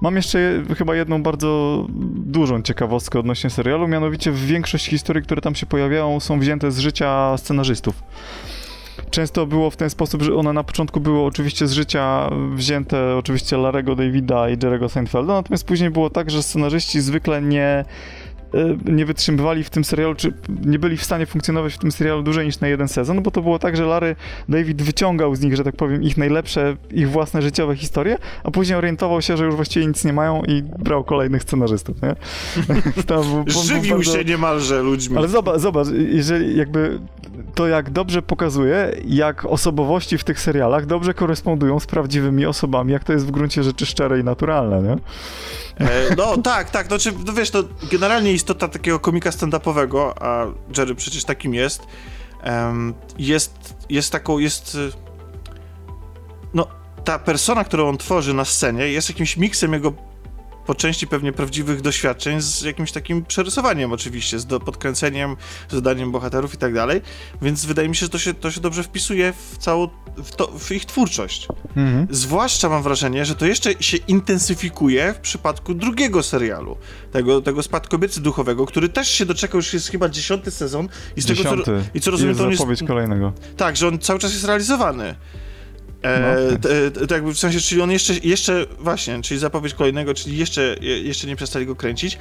S3: Mam jeszcze chyba jedną bardzo dużą ciekawostkę odnośnie serialu, mianowicie większość historii, które tam się pojawiają, są wzięte z życia scenarzystów. Często było w ten sposób, że one na początku były oczywiście z życia wzięte oczywiście Larego Davida i Jerego Seinfelda, natomiast później było tak, że scenarzyści zwykle nie nie wytrzymywali w tym serialu, czy nie byli w stanie funkcjonować w tym serialu dłużej niż na jeden sezon, bo to było tak, że Larry David wyciągał z nich, że tak powiem, ich najlepsze, ich własne życiowe historie, a później orientował się, że już właściwie nic nie mają i brał kolejnych scenarzystów, nie? *laughs*
S2: Tam, Żywił bardzo... się niemalże ludźmi.
S3: Ale zobacz, zobacz, jeżeli jakby to jak dobrze pokazuje, jak osobowości w tych serialach dobrze korespondują z prawdziwymi osobami, jak to jest w gruncie rzeczy szczere i naturalne, nie?
S2: E, no tak, tak, no, czy, no wiesz, to generalnie istota takiego komika stand-upowego, a Jerry przecież takim jest, jest, jest taką, jest, no, ta persona, którą on tworzy na scenie jest jakimś miksem jego po części pewnie prawdziwych doświadczeń z jakimś takim przerysowaniem oczywiście, z do, podkręceniem, z dodaniem bohaterów i tak dalej, więc wydaje mi się, że to się, to się dobrze wpisuje w całą, w, to, w ich twórczość. Mhm. Zwłaszcza mam wrażenie, że to jeszcze się intensyfikuje w przypadku drugiego serialu, tego, tego Spadkobiercy Duchowego, który też się doczekał, już jest chyba dziesiąty sezon
S3: i z Dziesiąty. tego co, i co rozumiem, to on jest... kolejnego.
S2: Tak, że on cały czas jest realizowany. E, no. tak jakby w sensie, czyli on jeszcze, jeszcze, właśnie, czyli zapowiedź kolejnego, czyli jeszcze, jeszcze nie przestali go kręcić.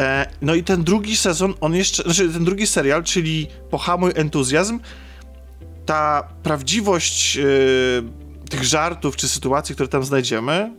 S2: E, no i ten drugi sezon, on jeszcze, znaczy ten drugi serial, czyli Pohamuj entuzjazm, ta prawdziwość e, tych żartów czy sytuacji, które tam znajdziemy,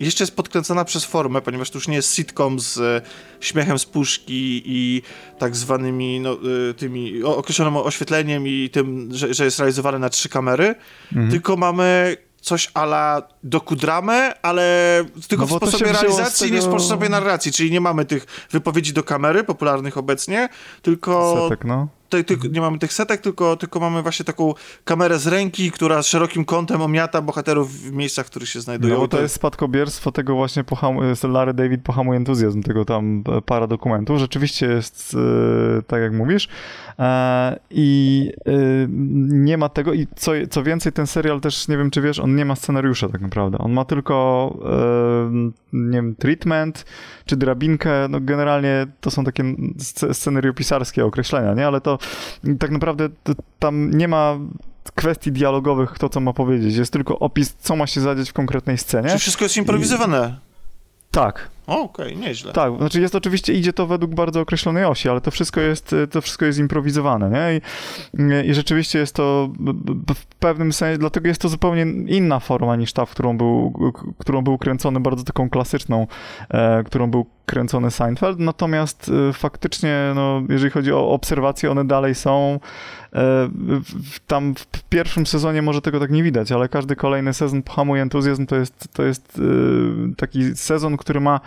S2: jeszcze jest podkręcona przez formę, ponieważ to już nie jest sitcom z e, śmiechem z puszki i tak zwanymi no, e, tymi określonym oświetleniem i tym, że, że jest realizowane na trzy kamery, mhm. tylko mamy coś ala dokudramę, ale tylko no w sposobie realizacji, tego... nie w sposobie narracji, czyli nie mamy tych wypowiedzi do kamery popularnych obecnie, tylko...
S3: Setek, no
S2: tutaj ty, nie mamy tych setek, tylko, tylko mamy właśnie taką kamerę z ręki, która z szerokim kątem omiata bohaterów w miejscach, w których się znajdują.
S3: No to jest spadkobierstwo tego właśnie, Larry David pohamuje entuzjazm, tego tam e, para dokumentów. Rzeczywiście jest e, tak, jak mówisz. E, I nie ma tego i co, co więcej, ten serial też, nie wiem czy wiesz, on nie ma scenariusza tak naprawdę. On ma tylko nie wiem, treatment, czy drabinkę, no generalnie to są takie scenariopisarskie określenia, nie? Ale to tak naprawdę tam nie ma kwestii dialogowych, kto co ma powiedzieć. Jest tylko opis, co ma się zadzieć w konkretnej scenie.
S2: Czy wszystko jest improwizowane?
S3: Tak.
S2: Okej, okay, nieźle.
S3: Tak, znaczy jest oczywiście, idzie to według bardzo określonej osi, ale to wszystko jest, to wszystko jest improwizowane, nie? I, i rzeczywiście jest to w pewnym sensie, dlatego jest to zupełnie inna forma niż ta, w którą był, którą był kręcony, bardzo taką klasyczną, e, którą był kręcony Seinfeld, natomiast e, faktycznie, no, jeżeli chodzi o obserwacje, one dalej są e, tam w pierwszym sezonie może tego tak nie widać, ale każdy kolejny sezon hamuje entuzjazm, to jest, to jest e, taki sezon, który ma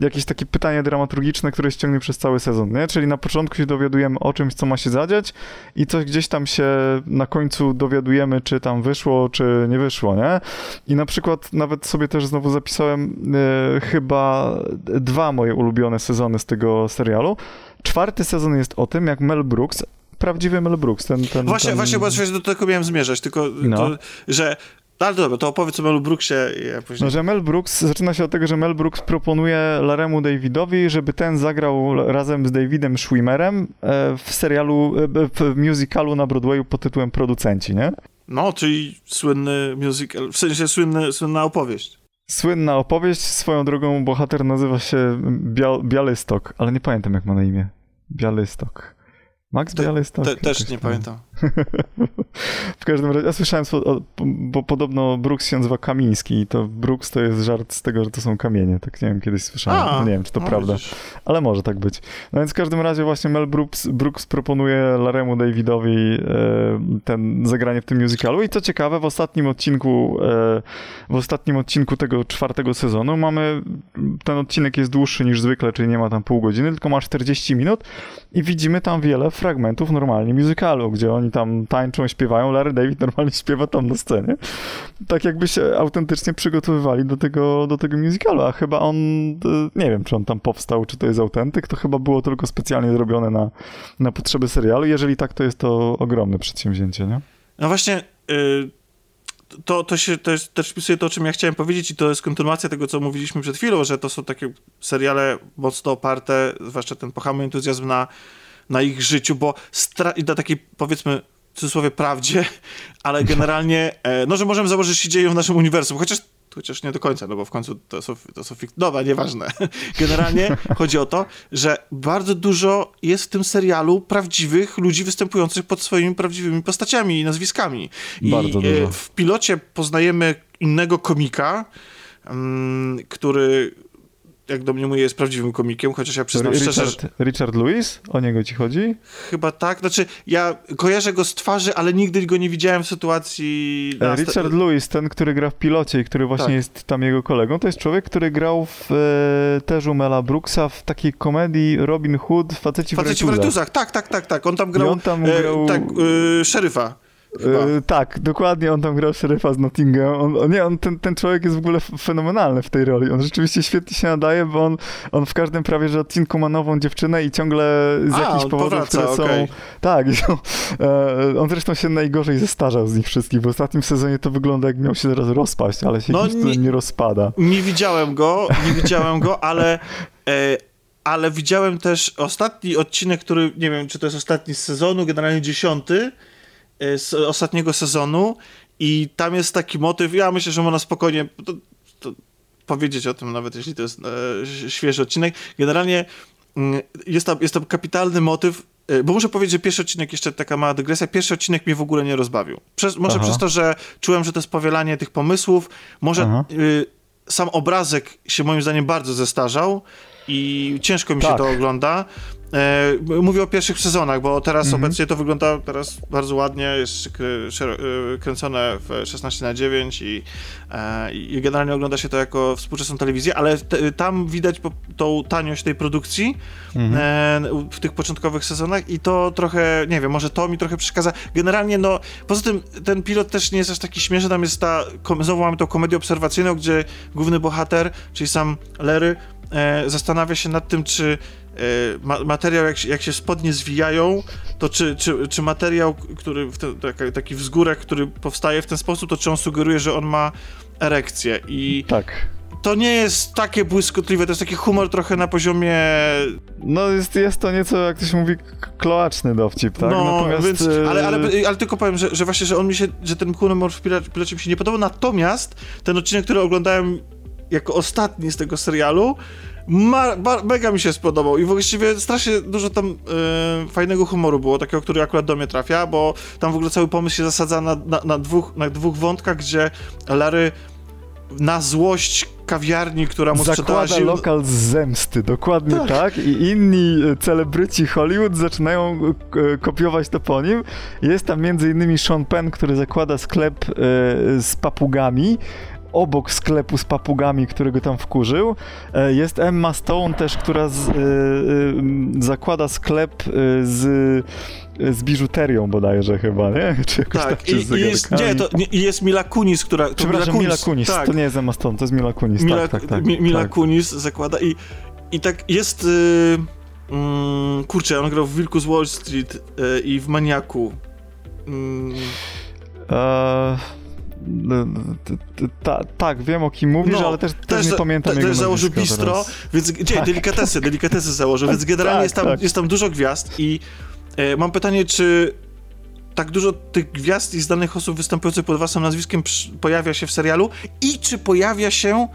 S3: jakieś takie pytanie dramaturgiczne, które ściągnie przez cały sezon, nie? Czyli na początku się dowiadujemy o czymś, co ma się zadziać i coś gdzieś tam się na końcu dowiadujemy, czy tam wyszło, czy nie wyszło, nie? I na przykład nawet sobie też znowu zapisałem e, chyba dwa moje ulubione sezony z tego serialu. Czwarty sezon jest o tym, jak Mel Brooks prawdziwy Mel Brooks. Ten, ten,
S2: właśnie,
S3: ten...
S2: właśnie, właśnie do tego miałem zmierzać, tylko no. to, że no ale dobra, to opowiedz o Mel Brooksie. Ja później...
S3: No, że Mel Brooks, zaczyna się od tego, że Mel Brooks proponuje Laremu Davidowi, żeby ten zagrał razem z Davidem Schwimmerem e, w serialu, e, w musicalu na Broadwayu pod tytułem Producenci, nie?
S2: No, czyli słynny musical, w sensie słynny, słynna opowieść.
S3: Słynna opowieść, swoją drogą bohater nazywa się Bia Bialystok, ale nie pamiętam jak ma na imię. Bialystok. Max
S2: Te,
S3: Bialystok?
S2: Te, też nie pamiętam.
S3: W każdym razie, ja słyszałem, bo podobno Brooks się nazywa Kamiński i to Brooks to jest żart z tego, że to są kamienie. Tak nie wiem, kiedyś słyszałem. A, nie wiem, czy to no prawda. Widzisz. Ale może tak być. No więc w każdym razie właśnie Mel Brooks, Brooks proponuje Laremu Davidowi e, ten zagranie w tym musicalu i co ciekawe, w ostatnim odcinku e, w ostatnim odcinku tego czwartego sezonu mamy, ten odcinek jest dłuższy niż zwykle, czyli nie ma tam pół godziny, tylko ma 40 minut i widzimy tam wiele fragmentów normalnie musicalu, gdzie oni tam tańczą, śpiewają, Larry David normalnie *laughs* śpiewa tam na scenie. Tak jakby się autentycznie przygotowywali do tego, do tego musicalu, a chyba on, nie wiem, czy on tam powstał, czy to jest autentyk, to chyba było tylko specjalnie zrobione na, na potrzeby serialu. Jeżeli tak, to jest to ogromne przedsięwzięcie, nie?
S2: No właśnie, yy, to, to się to jest, też wpisuje to, o czym ja chciałem powiedzieć i to jest kontynuacja tego, co mówiliśmy przed chwilą, że to są takie seriale mocno oparte, zwłaszcza ten pochamy entuzjazm na na ich życiu, bo stra- i na takiej powiedzmy w cudzysłowie prawdzie, ale generalnie, e, no, że możemy założyć, że się dzieją w naszym uniwersum, chociaż chociaż nie do końca, no bo w końcu to są, to są fik- dobra, nieważne. *laughs* Generalnie chodzi o to, że bardzo dużo jest w tym serialu prawdziwych ludzi występujących pod swoimi prawdziwymi postaciami i nazwiskami. I
S3: bardzo dużo.
S2: E, w pilocie poznajemy innego komika, mm, który jak do mnie mówię, jest prawdziwym komikiem, chociaż ja przyznam
S3: Richard,
S2: szczerze, że...
S3: Richard Lewis? O niego ci chodzi?
S2: Chyba tak, znaczy ja kojarzę go z twarzy, ale nigdy go nie widziałem w sytuacji...
S3: E, Richard Lewis, ten, który gra w pilocie i który właśnie tak. jest tam jego kolegą, to jest człowiek, który grał w e, też u Mela Brooksa w takiej komedii Robin Hood, Faceci,
S2: Faceci w. Tak, tak, tak, tak, on tam grał,
S3: I on tam grał...
S2: E, tak, e, szeryfa.
S3: Yy, tak, dokładnie, on tam grał szeryfa z Nottingham. On, on, nie, on, ten, ten człowiek jest w ogóle fenomenalny w tej roli. On rzeczywiście świetnie się nadaje, bo on, on w każdym prawie że odcinku ma nową dziewczynę i ciągle z A, jakichś powodów, powraca, które okay. są... Tak, są, e, on zresztą się najgorzej zestarzał z nich wszystkich. W ostatnim sezonie to wygląda jak miał się zaraz rozpaść, ale się no, nie, nie rozpada.
S2: Nie widziałem go, nie widziałem go, ale... E, ale widziałem też ostatni odcinek, który nie wiem, czy to jest ostatni z sezonu, generalnie dziesiąty, z ostatniego sezonu i tam jest taki motyw, ja myślę, że można spokojnie to, to powiedzieć o tym, nawet jeśli to jest e, świeży odcinek. Generalnie mm, jest tam, jest tam kapitalny motyw, e, bo muszę powiedzieć, że pierwszy odcinek, jeszcze taka mała dygresja, pierwszy odcinek mnie w ogóle nie rozbawił. Przez, może Aha. przez to, że czułem, że to jest powielanie tych pomysłów, może y, sam obrazek się moim zdaniem bardzo zestarzał i ciężko mi tak. się to ogląda. E, mówię o pierwszych sezonach, bo teraz -hmm. obecnie to wygląda teraz bardzo ładnie, jest e, kręcone w 16 na 9 i, e, i generalnie ogląda się to jako współczesną telewizję, ale te, tam widać po, tą taniość tej produkcji -hmm. w tych początkowych sezonach i to trochę, nie wiem, może to mi trochę przeszkadza. Generalnie, no, poza tym ten pilot też nie jest aż taki śmieszny, tam jest ta, znowu mamy tą komedię obserwacyjną, gdzie główny bohater, czyli sam Larry, zastanawia się nad tym, czy Materiał, jak się, jak się spodnie zwijają, to czy, czy, czy materiał, który, te, taki wzgórek, który powstaje w ten sposób, to czy on sugeruje, że on ma erekcję? I...
S3: Tak.
S2: to nie jest takie błyskotliwe, to jest taki humor trochę na poziomie...
S3: No jest, jest to nieco, jak to się mówi, kloaczny dowcip, tak?
S2: No, Natomiast... więc, ale, ale, ale tylko powiem, że, że właśnie, że on mi się, że ten humor w pilocie mi się nie podobał, natomiast ten odcinek, który oglądałem jako ostatni z tego serialu, ma, ba, mega mi się spodobał i właściwie strasznie dużo tam y, fajnego humoru było, takiego, który akurat do mnie trafia, bo tam w ogóle cały pomysł się zasadza na, na, na dwóch, na dwóch wątkach, gdzie Larry na złość kawiarni, która mu
S3: Zakłada
S2: sprzedała...
S3: lokal z zemsty, dokładnie tak. tak. I inni e, celebryci Hollywood zaczynają e, kopiować to po nim. Jest tam między innymi Sean Penn, który zakłada sklep z papugami obok sklepu z papugami, którego tam wkurzył. E, jest Emma Stone też, która z, y, y, zakłada sklep z z biżuterią bodajże chyba, nie? *laughs*
S2: Czy jakoś tak, tak i, i jest, nie, to nie, jest Mila Kunis, która... To
S3: Przepraszam, Mila Kunis, Mila Kunis tak. to nie jest Emma Stone, to jest Mila Kunis, Mila, tak, tak, tak.
S2: Mila
S3: tak.
S2: Kunis zakłada i, i tak jest... Y, mm, kurczę, on grał w Wilku z Wall Street y, i w Maniaku.
S3: Uh... Ta, tak, wiem o kim mówisz, no, ale też, też, też nie pamiętam te, jego Też
S2: założył bistro, teraz. więc gdzie, tak. delikatesy, delikatesy założył, więc *laughs* generalnie tak, jest, tam, tak. jest tam dużo gwiazd i e, mam pytanie, czy tak dużo tych gwiazd i znanych osób występujących pod własnym nazwiskiem pojawia się w serialu i czy pojawia się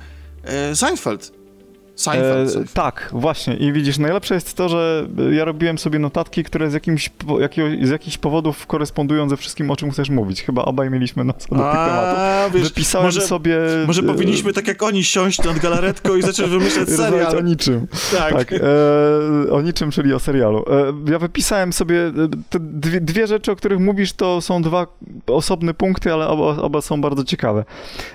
S2: e, Seinfeld. Seinfeld. E,
S3: tak, właśnie. I widzisz, najlepsze jest to, że ja robiłem sobie notatki, które z, jakimś, z jakichś powodów korespondują ze wszystkim, o czym chcesz mówić. Chyba obaj mieliśmy na co do tych tematów. Wiesz, Wypisałem
S2: może,
S3: sobie...
S2: Może powinniśmy tak jak oni siąść nad galaretką i zacząć wymyślać *laughs* serial.
S3: o niczym. Tak. tak e, o niczym, czyli o serialu. E, ja wypisałem sobie e, te dwie, dwie, rzeczy, o których mówisz, to są dwa osobne punkty, ale oba, oba są bardzo ciekawe.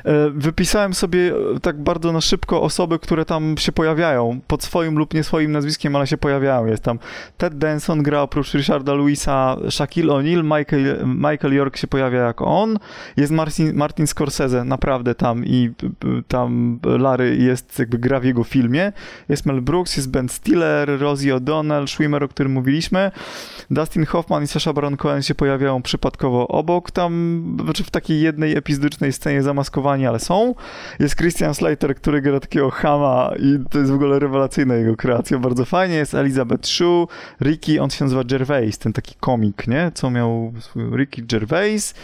S3: E, wypisałem sobie e, tak bardzo na szybko osoby, które tam się pojawiają, pod swoim lub nie swoim nazwiskiem, ale się pojawiają. Jest tam Ted Denson gra oprócz Richarda Louisa, Shaquille O'Neal, Michael, Michael York się pojawia jako on, jest Martin, Martin Scorsese naprawdę tam i tam Larry jest, jakby gra w jego filmie, jest Mel Brooks, jest Ben Stiller, Rosie O'Donnell, Schwimmer, o którym mówiliśmy, Dustin Hoffman i Sasha Baron Cohen się pojawiają przypadkowo obok, tam znaczy w takiej jednej epizodycznej scenie zamaskowani, ale są. Jest Christian Slater, który gra takiego chama i to jest w ogóle rewelacyjna jego kreacja, bardzo fajnie. Jest Elizabeth Shue, Ricky, on się nazywa Gervais, ten taki komik, nie? Co miał Ricky Gervais.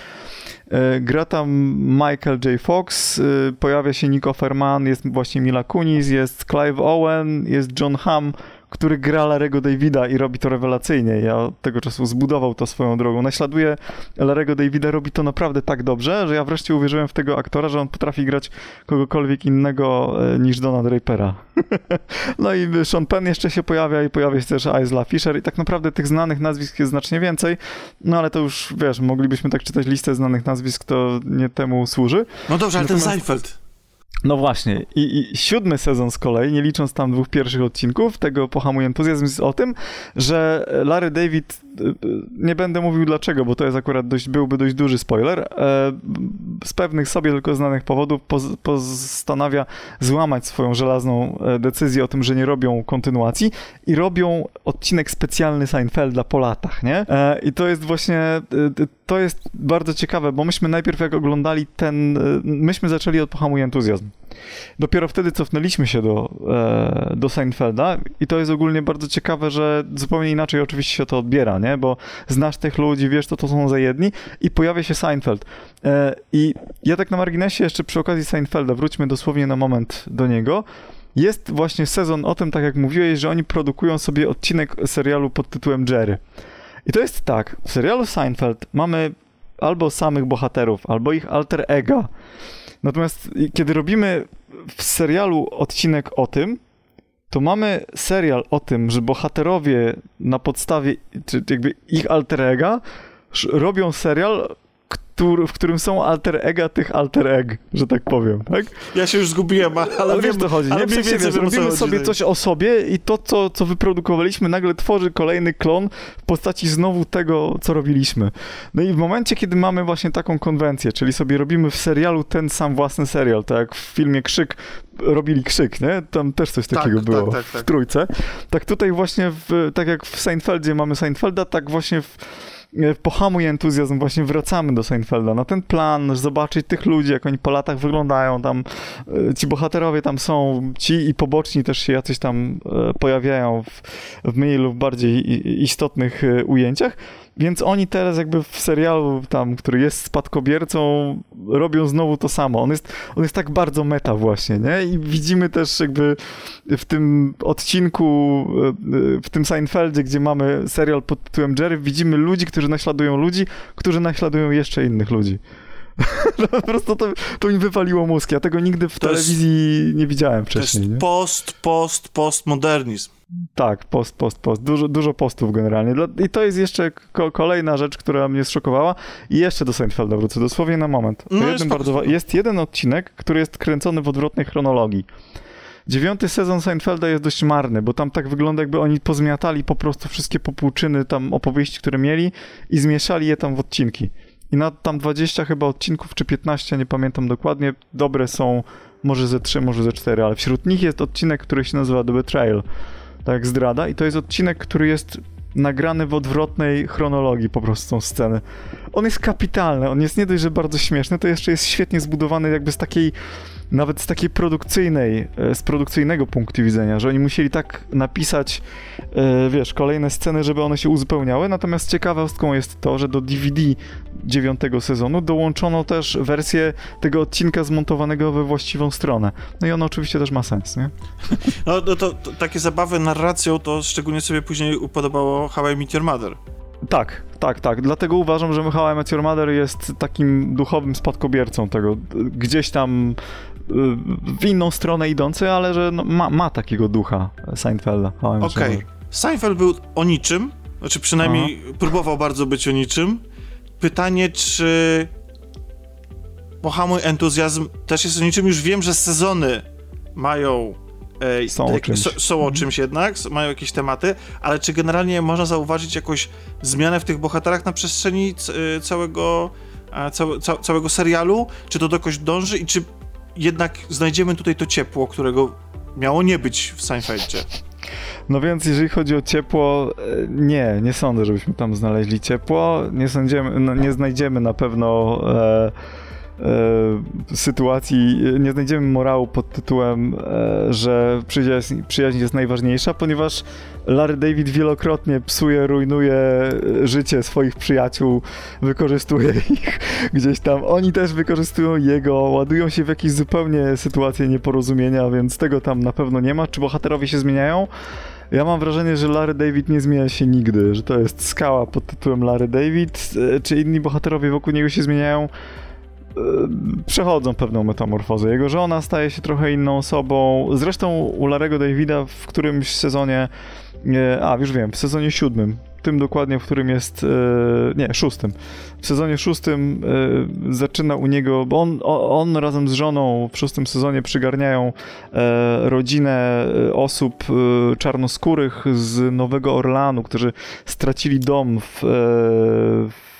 S3: E, gra tam Michael J. Fox, e, pojawia się Nico Ferman, jest właśnie Mila Kunis, jest Clive Owen, jest John Hamm, który gra Larego Davida i robi to rewelacyjnie. Ja od tego czasu zbudował to swoją drogą. Naśladuje Larego Davida, robi to naprawdę tak dobrze, że ja wreszcie uwierzyłem w tego aktora, że on potrafi grać kogokolwiek innego e, niż Dona Drapera. *laughs* no i Sean Penn jeszcze się pojawia i pojawia się też Isla Fisher i tak naprawdę tych znanych nazwisk jest znacznie więcej, no ale to już, wiesz, moglibyśmy tak czytać listę znanych nazwisk, to nie temu służy.
S2: No dobrze, ale Natomiast... ten Seinfeld...
S3: No właśnie. I, I, siódmy sezon z kolei, nie licząc tam dwóch pierwszych odcinków, tego pohamuję entuzjazm, jest o tym, że Larry David, y, y, nie będę mówił dlaczego, bo to jest akurat dość, byłby dość duży spoiler, e, z pewnych sobie tylko znanych powodów postanawia złamać swoją żelazną e, decyzję o tym, że nie robią kontynuacji i robią odcinek specjalny Seinfelda po latach, nie? E, I to jest właśnie, to jest bardzo ciekawe, bo myśmy najpierw jak oglądali ten, myśmy zaczęli od pohamuję entuzjazm. Dopiero wtedy cofnęliśmy się do, e, do Seinfelda i to jest ogólnie bardzo ciekawe, że zupełnie inaczej oczywiście się to odbiera, nie? Bo znasz tych ludzi, wiesz, to to są za jedni i pojawia się Seinfeld. E, I ja tak na marginesie jeszcze przy okazji Seinfelda, wróćmy dosłownie na moment do niego, jest właśnie sezon o tym, tak jak mówiłeś, że oni produkują sobie odcinek serialu pod tytułem Jerry. I to jest tak, w serialu Seinfeld mamy albo samych bohaterów, albo ich alter ego, Natomiast kiedy robimy w serialu odcinek o tym, to mamy serial o tym, że bohaterowie na podstawie czy jakby ich alter ego robią serial który, w którym są alter ega tych alter egg, że tak powiem, tak?
S2: Ja się już zgubiłem, ale, ale
S3: wiesz, to chodzi, nie? W sensie, wiesz, robimy sobie coś o sobie i to, co, co wyprodukowaliśmy, nagle tworzy kolejny klon w postaci znowu tego, co robiliśmy. No i w momencie, kiedy mamy właśnie taką konwencję, czyli sobie robimy w serialu ten sam własny serial, tak jak w filmie Krzyk robili Krzyk, nie? Tam też coś takiego tak, było tak, tak, w Trójce. Tak tutaj właśnie, w, tak jak w Seinfeldzie mamy Seinfelda, tak właśnie w pohamuj entuzjazm, właśnie wracamy do Seinfelda, na ten plan, zobaczyć tych ludzi, jak oni po latach wyglądają, tam e, ci bohaterowie tam są, ci i poboczni też się jacyś tam e, pojawiają w, w mniej lub bardziej istotnych ujęciach, więc oni teraz jakby w serialu tam, który jest spadkobiercą, robią znowu to samo. On jest, on jest tak bardzo meta właśnie, nie? I widzimy też jakby w tym odcinku, w tym Seinfeldzie, gdzie mamy serial pod tytułem Jerry, widzimy ludzi, którzy naśladują ludzi, którzy naśladują jeszcze innych ludzi. *laughs* po prostu to, to mi wypaliło mózg. Ja tego nigdy w to telewizji jest, nie widziałem wcześniej.
S2: To jest nie? post, post, postmodernizm.
S3: Tak, post, post, post. Dużo, dużo postów generalnie. I to jest jeszcze ko kolejna rzecz, która mnie zszokowała. I jeszcze do Seinfelda wrócę, dosłownie na moment. No jest, bardzo, jest jeden odcinek, który jest kręcony w odwrotnej chronologii. Dziewiąty sezon Seinfelda jest dość marny, bo tam tak wygląda, jakby oni pozmiatali po prostu wszystkie popłuczyny tam opowieści, które mieli i zmieszali je tam w odcinki. I na tam 20 chyba odcinków, czy 15, nie pamiętam dokładnie, dobre są może ze 3, może ze 4, ale wśród nich jest odcinek, który się nazywa The Betrayal tak jak zdrada i to jest odcinek, który jest nagrany w odwrotnej chronologii po prostu tą sceny. on jest kapitalny, on jest nie dość, że bardzo śmieszny, to jeszcze jest świetnie zbudowany jakby z takiej nawet z takiej produkcyjnej, e, z produkcyjnego punktu widzenia, że oni musieli tak napisać, e, wiesz, kolejne sceny, żeby one się uzupełniały, natomiast ciekawostką jest to, że do DVD dziewiątego sezonu dołączono też wersję tego odcinka zmontowanego we właściwą stronę. No i ono oczywiście też ma sens, nie? *laughs*
S2: No, no to, to, takie zabawy narracją to szczególnie sobie później upodobało How I Meet Your Mother.
S3: Tak, tak, tak. Dlatego uważam, że How I Met Your Mother jest takim duchowym spadkobiercą tego. Gdzieś tam w inną stronę idący, ale że no, ma, ma, takiego ducha Seinfelda.
S2: Okej. Okay. Seinfeld był o niczym, znaczy przynajmniej Aha. próbował bardzo być o niczym. Pytanie, czy pohamuj entuzjazm też jest o niczym. Już wiem, że sezony mają
S3: e, są, o czymś.
S2: są o mhm. czymś jednak, mają jakieś tematy, ale czy generalnie można zauważyć jakąś zmianę w tych bohaterach na przestrzeni całego, e, całe, całego serialu? Czy to do kogoś dąży i czy jednak znajdziemy tutaj to ciepło, którego miało nie być w Seinfeldzie.
S3: No więc jeżeli chodzi o ciepło, e, nie, nie sądzę, żebyśmy tam znaleźli ciepło. Nie, sądzimy, no, nie znajdziemy na pewno e, sytuacji, nie znajdziemy morału pod tytułem, e, że przyjaźń, przyjaźń jest najważniejsza, ponieważ Larry David wielokrotnie psuje, rujnuje e, życie swoich przyjaciół, wykorzystuje ich *laughs* gdzieś tam. Oni też wykorzystują jego, ładują się w jakieś zupełnie sytuacje nieporozumienia, więc tego tam na pewno nie ma. Czy bohaterowie się zmieniają? Ja mam wrażenie, że Larry David nie zmienia się nigdy, że to jest skała pod tytułem Larry David. E, czy inni bohaterowie wokół niego się zmieniają? E, przechodzą pewną metamorfozę. Jego żona staje się trochę inną osobą. Zresztą u Larego Davida w którymś sezonie a, już wiem, w sezonie siódmym, tym dokładnie, w którym jest, e, nie, szóstym. W sezonie szóstym zaczyna u niego, bo on, on razem z żoną w szóstym sezonie przygarniają rodzinę osób czarnoskórych z Nowego Orlanu, którzy stracili dom w, w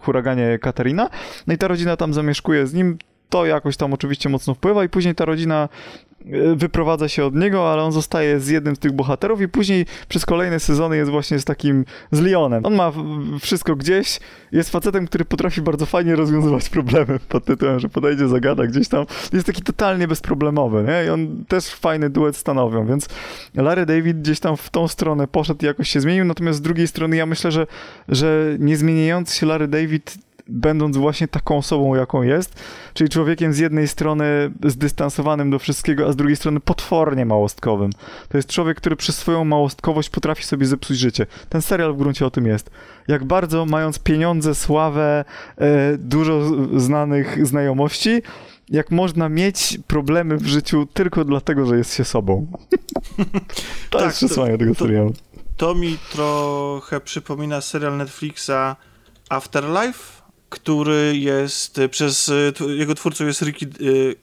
S3: huraganie Katarina. No i ta rodzina tam zamieszkuje z nim to jakoś tam oczywiście mocno wpływa i później ta rodzina e, wyprowadza się od niego, ale on zostaje z jednym z tych bohaterów i później przez kolejne sezony jest właśnie z takim z Leonem. On ma wszystko gdzieś, jest facetem, który potrafi bardzo fajnie rozwiązywać problemy pod tytułem, że podejdzie, zagada gdzieś tam. Jest taki totalnie bezproblemowy, nie? I on też fajny duet stanowią, więc Larry David gdzieś tam w tą stronę poszedł i jakoś się zmienił, natomiast z drugiej strony ja myślę, że, że niezmieniający się Larry David będąc właśnie taką osobą, jaką jest, czyli człowiekiem z jednej strony zdystansowanym do wszystkiego, a z drugiej strony potwornie małostkowym. To jest człowiek, który przez swoją małostkowość potrafi sobie zepsuć życie. Ten serial w gruncie o tym jest. Jak bardzo, mając pieniądze, sławę, e, dużo znanych znajomości, jak można mieć problemy w życiu tylko dlatego, że jest się sobą. *laughs* to tak, jest przesłanie tego serialu. To,
S2: to mi trochę przypomina serial Netflixa Afterlife, który jest e, przez e, jego twórcą jest Ricky e,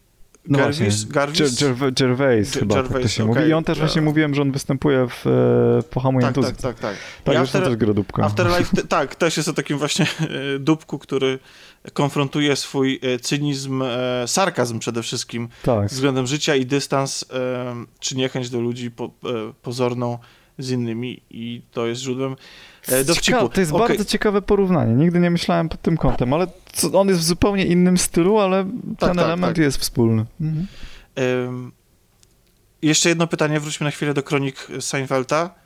S2: no Garvis,
S3: Garvis? Gervais, Gervais chyba, Gervais, tak to się okay. mówi. I on też właśnie mówiłem, że on występuje w e, Pohamuj tak,
S2: tak, tak, tak.
S3: Tak, after, też gra dupka.
S2: Afterlife, *laughs* te, tak, też jest o takim właśnie e, dupku, który konfrontuje swój e, cynizm, e, sarkazm przede wszystkim tak. względem życia i dystans, czy niechęć do ludzi po, pozorną z innymi i to jest źródłem e, dowcipu.
S3: to jest okay. bardzo ciekawe porównanie. Nigdy nie myślałem pod tym kątem, ale on jest w zupełnie innym stylu, ale tak, ten tak, element tak. jest wspólny. Mhm. Um,
S2: jeszcze jedno pytanie, wróćmy na chwilę do kronik Seinfelda.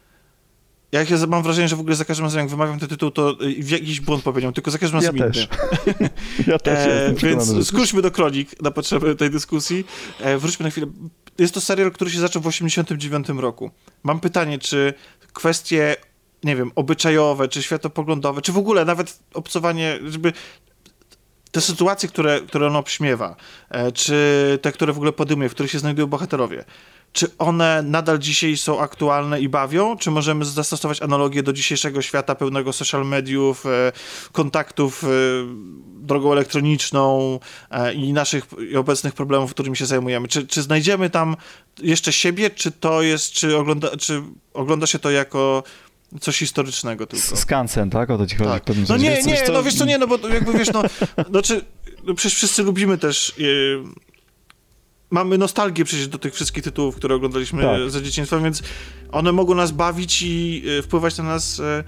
S2: Ja mam wrażenie, że w ogóle za każdym razem, jak wymawiam ten tytuł, to y, jakiś błąd popełniam, tylko za każdym razem
S3: ja też. *laughs* ja też e,
S2: Więc skróćmy do kronik na potrzeby tej dyskusji. E, wróćmy na chwilę. Jest to serial, który się zaczął w 1989 roku. Mam pytanie, czy kwestie, nie wiem, obyczajowe, czy światopoglądowe, czy w ogóle nawet obcowanie, żeby te sytuacje, które, które on obśmiewa, e, czy te, które w ogóle podejmuje, w których się znajdują bohaterowie, czy one nadal dzisiaj są aktualne i bawią, czy możemy zastosować analogię do dzisiejszego świata pełnego social mediów, e, kontaktów e, drogą elektroniczną e, i naszych i obecnych problemów, którymi się zajmujemy? Czy, czy znajdziemy tam jeszcze siebie, czy to jest, czy ogląda, czy ogląda się to jako coś historycznego tylko.
S3: Skansen, tak? O to ci chodzi
S2: tak. No nie, nie, no wiesz co, nie, no bo jakby wiesz, no, znaczy, no przecież wszyscy lubimy też mamy nostalgię przecież do tych wszystkich tytułów, które oglądaliśmy tak. za dzieciństwa, więc one mogą nas bawić i e, wpływać na nas e,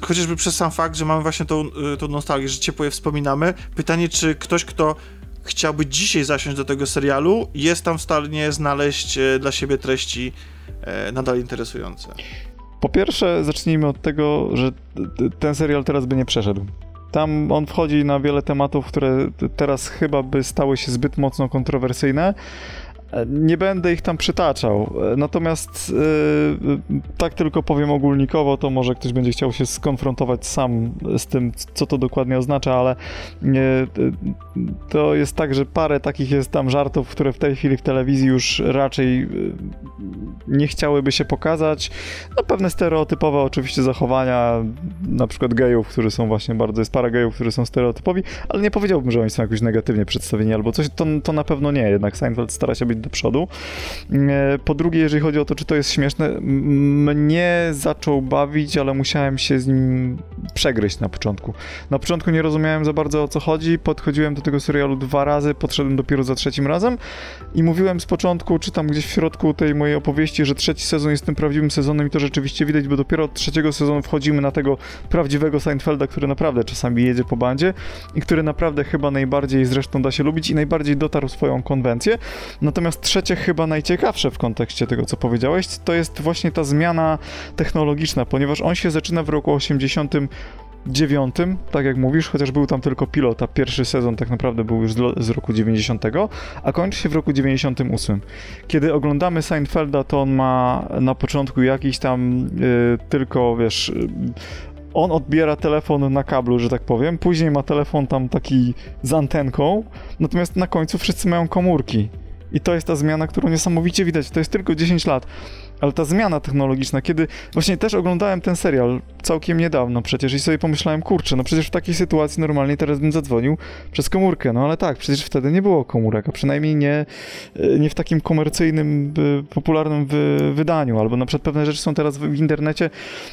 S2: chociażby przez sam fakt, że mamy właśnie tą, y, tą nostalgię, że ciepło je wspominamy. Pytanie, czy ktoś, kto chciałby dzisiaj zasiąść do tego serialu, jest tam w stanie znaleźć e, dla siebie treści e, nadal interesujące?
S3: Po pierwsze, zacznijmy od tego, że ten serial teraz by nie przeszedł. Tam on wchodzi na wiele tematów, które teraz chyba by stały się zbyt mocno kontrowersyjne. Nie będę ich tam przytaczał. Natomiast yy, tak tylko powiem ogólnikowo, to może ktoś będzie chciał się skonfrontować sam z tym, co to dokładnie oznacza, ale yy, to jest tak, że parę takich jest tam żartów, które w tej chwili w telewizji już raczej nie chciałyby się pokazać. No pewne stereotypowe oczywiście zachowania, na przykład gejów, którzy są właśnie bardzo, jest parę gejów, którzy są stereotypowi, ale nie powiedziałbym, że oni są jakoś negatywnie przedstawieni albo coś, to, to na pewno nie, jednak Seinfeld stara się być do przodu. E, po drugie, jeżeli chodzi o to, czy to jest śmieszne, mnie zaczął bawić, ale musiałem się z nim przegryźć na początku. Na początku nie rozumiałem za bardzo o co chodzi, podchodziłem do tego serialu dwa razy, podszedłem dopiero za trzecim razem i mówiłem z początku, czy tam gdzieś w środku tej mojej opowieści, że trzeci sezon jest tym prawdziwym sezonem i to rzeczywiście widać, bo dopiero od trzeciego sezonu wchodzimy na tego prawdziwego Seinfelda, który naprawdę czasami jedzie po bandzie i który naprawdę chyba najbardziej zresztą da się lubić i najbardziej dotarł swoją konwencję. Natomiast trzecie, chyba najciekawsze w kontekście tego, co powiedziałeś, to jest właśnie ta zmiana technologiczna, ponieważ on się zaczyna w roku 80 dziewiątym, tak jak mówisz, chociaż był tam tylko pilot, a pierwszy sezon tak naprawdę był już z roku 90, a kończy się w roku 98. Kiedy oglądamy Seinfelda, to on ma na początku jakiś tam yy, tylko, wiesz, on odbiera telefon na kablu, że tak powiem, później ma telefon tam taki z antenką, natomiast na końcu wszyscy mają komórki. I to jest ta zmiana, którą niesamowicie widać. To jest tylko 10 lat. Ale ta zmiana technologiczna, kiedy właśnie też oglądałem ten serial całkiem niedawno przecież i sobie pomyślałem, kurczę, no przecież w takiej sytuacji normalnie teraz bym zadzwonił przez komórkę, no ale tak, przecież wtedy nie było komórek, a przynajmniej nie, e, nie w takim komercyjnym, popularnym wydaniu, albo na przykład pewne rzeczy są teraz w internecie.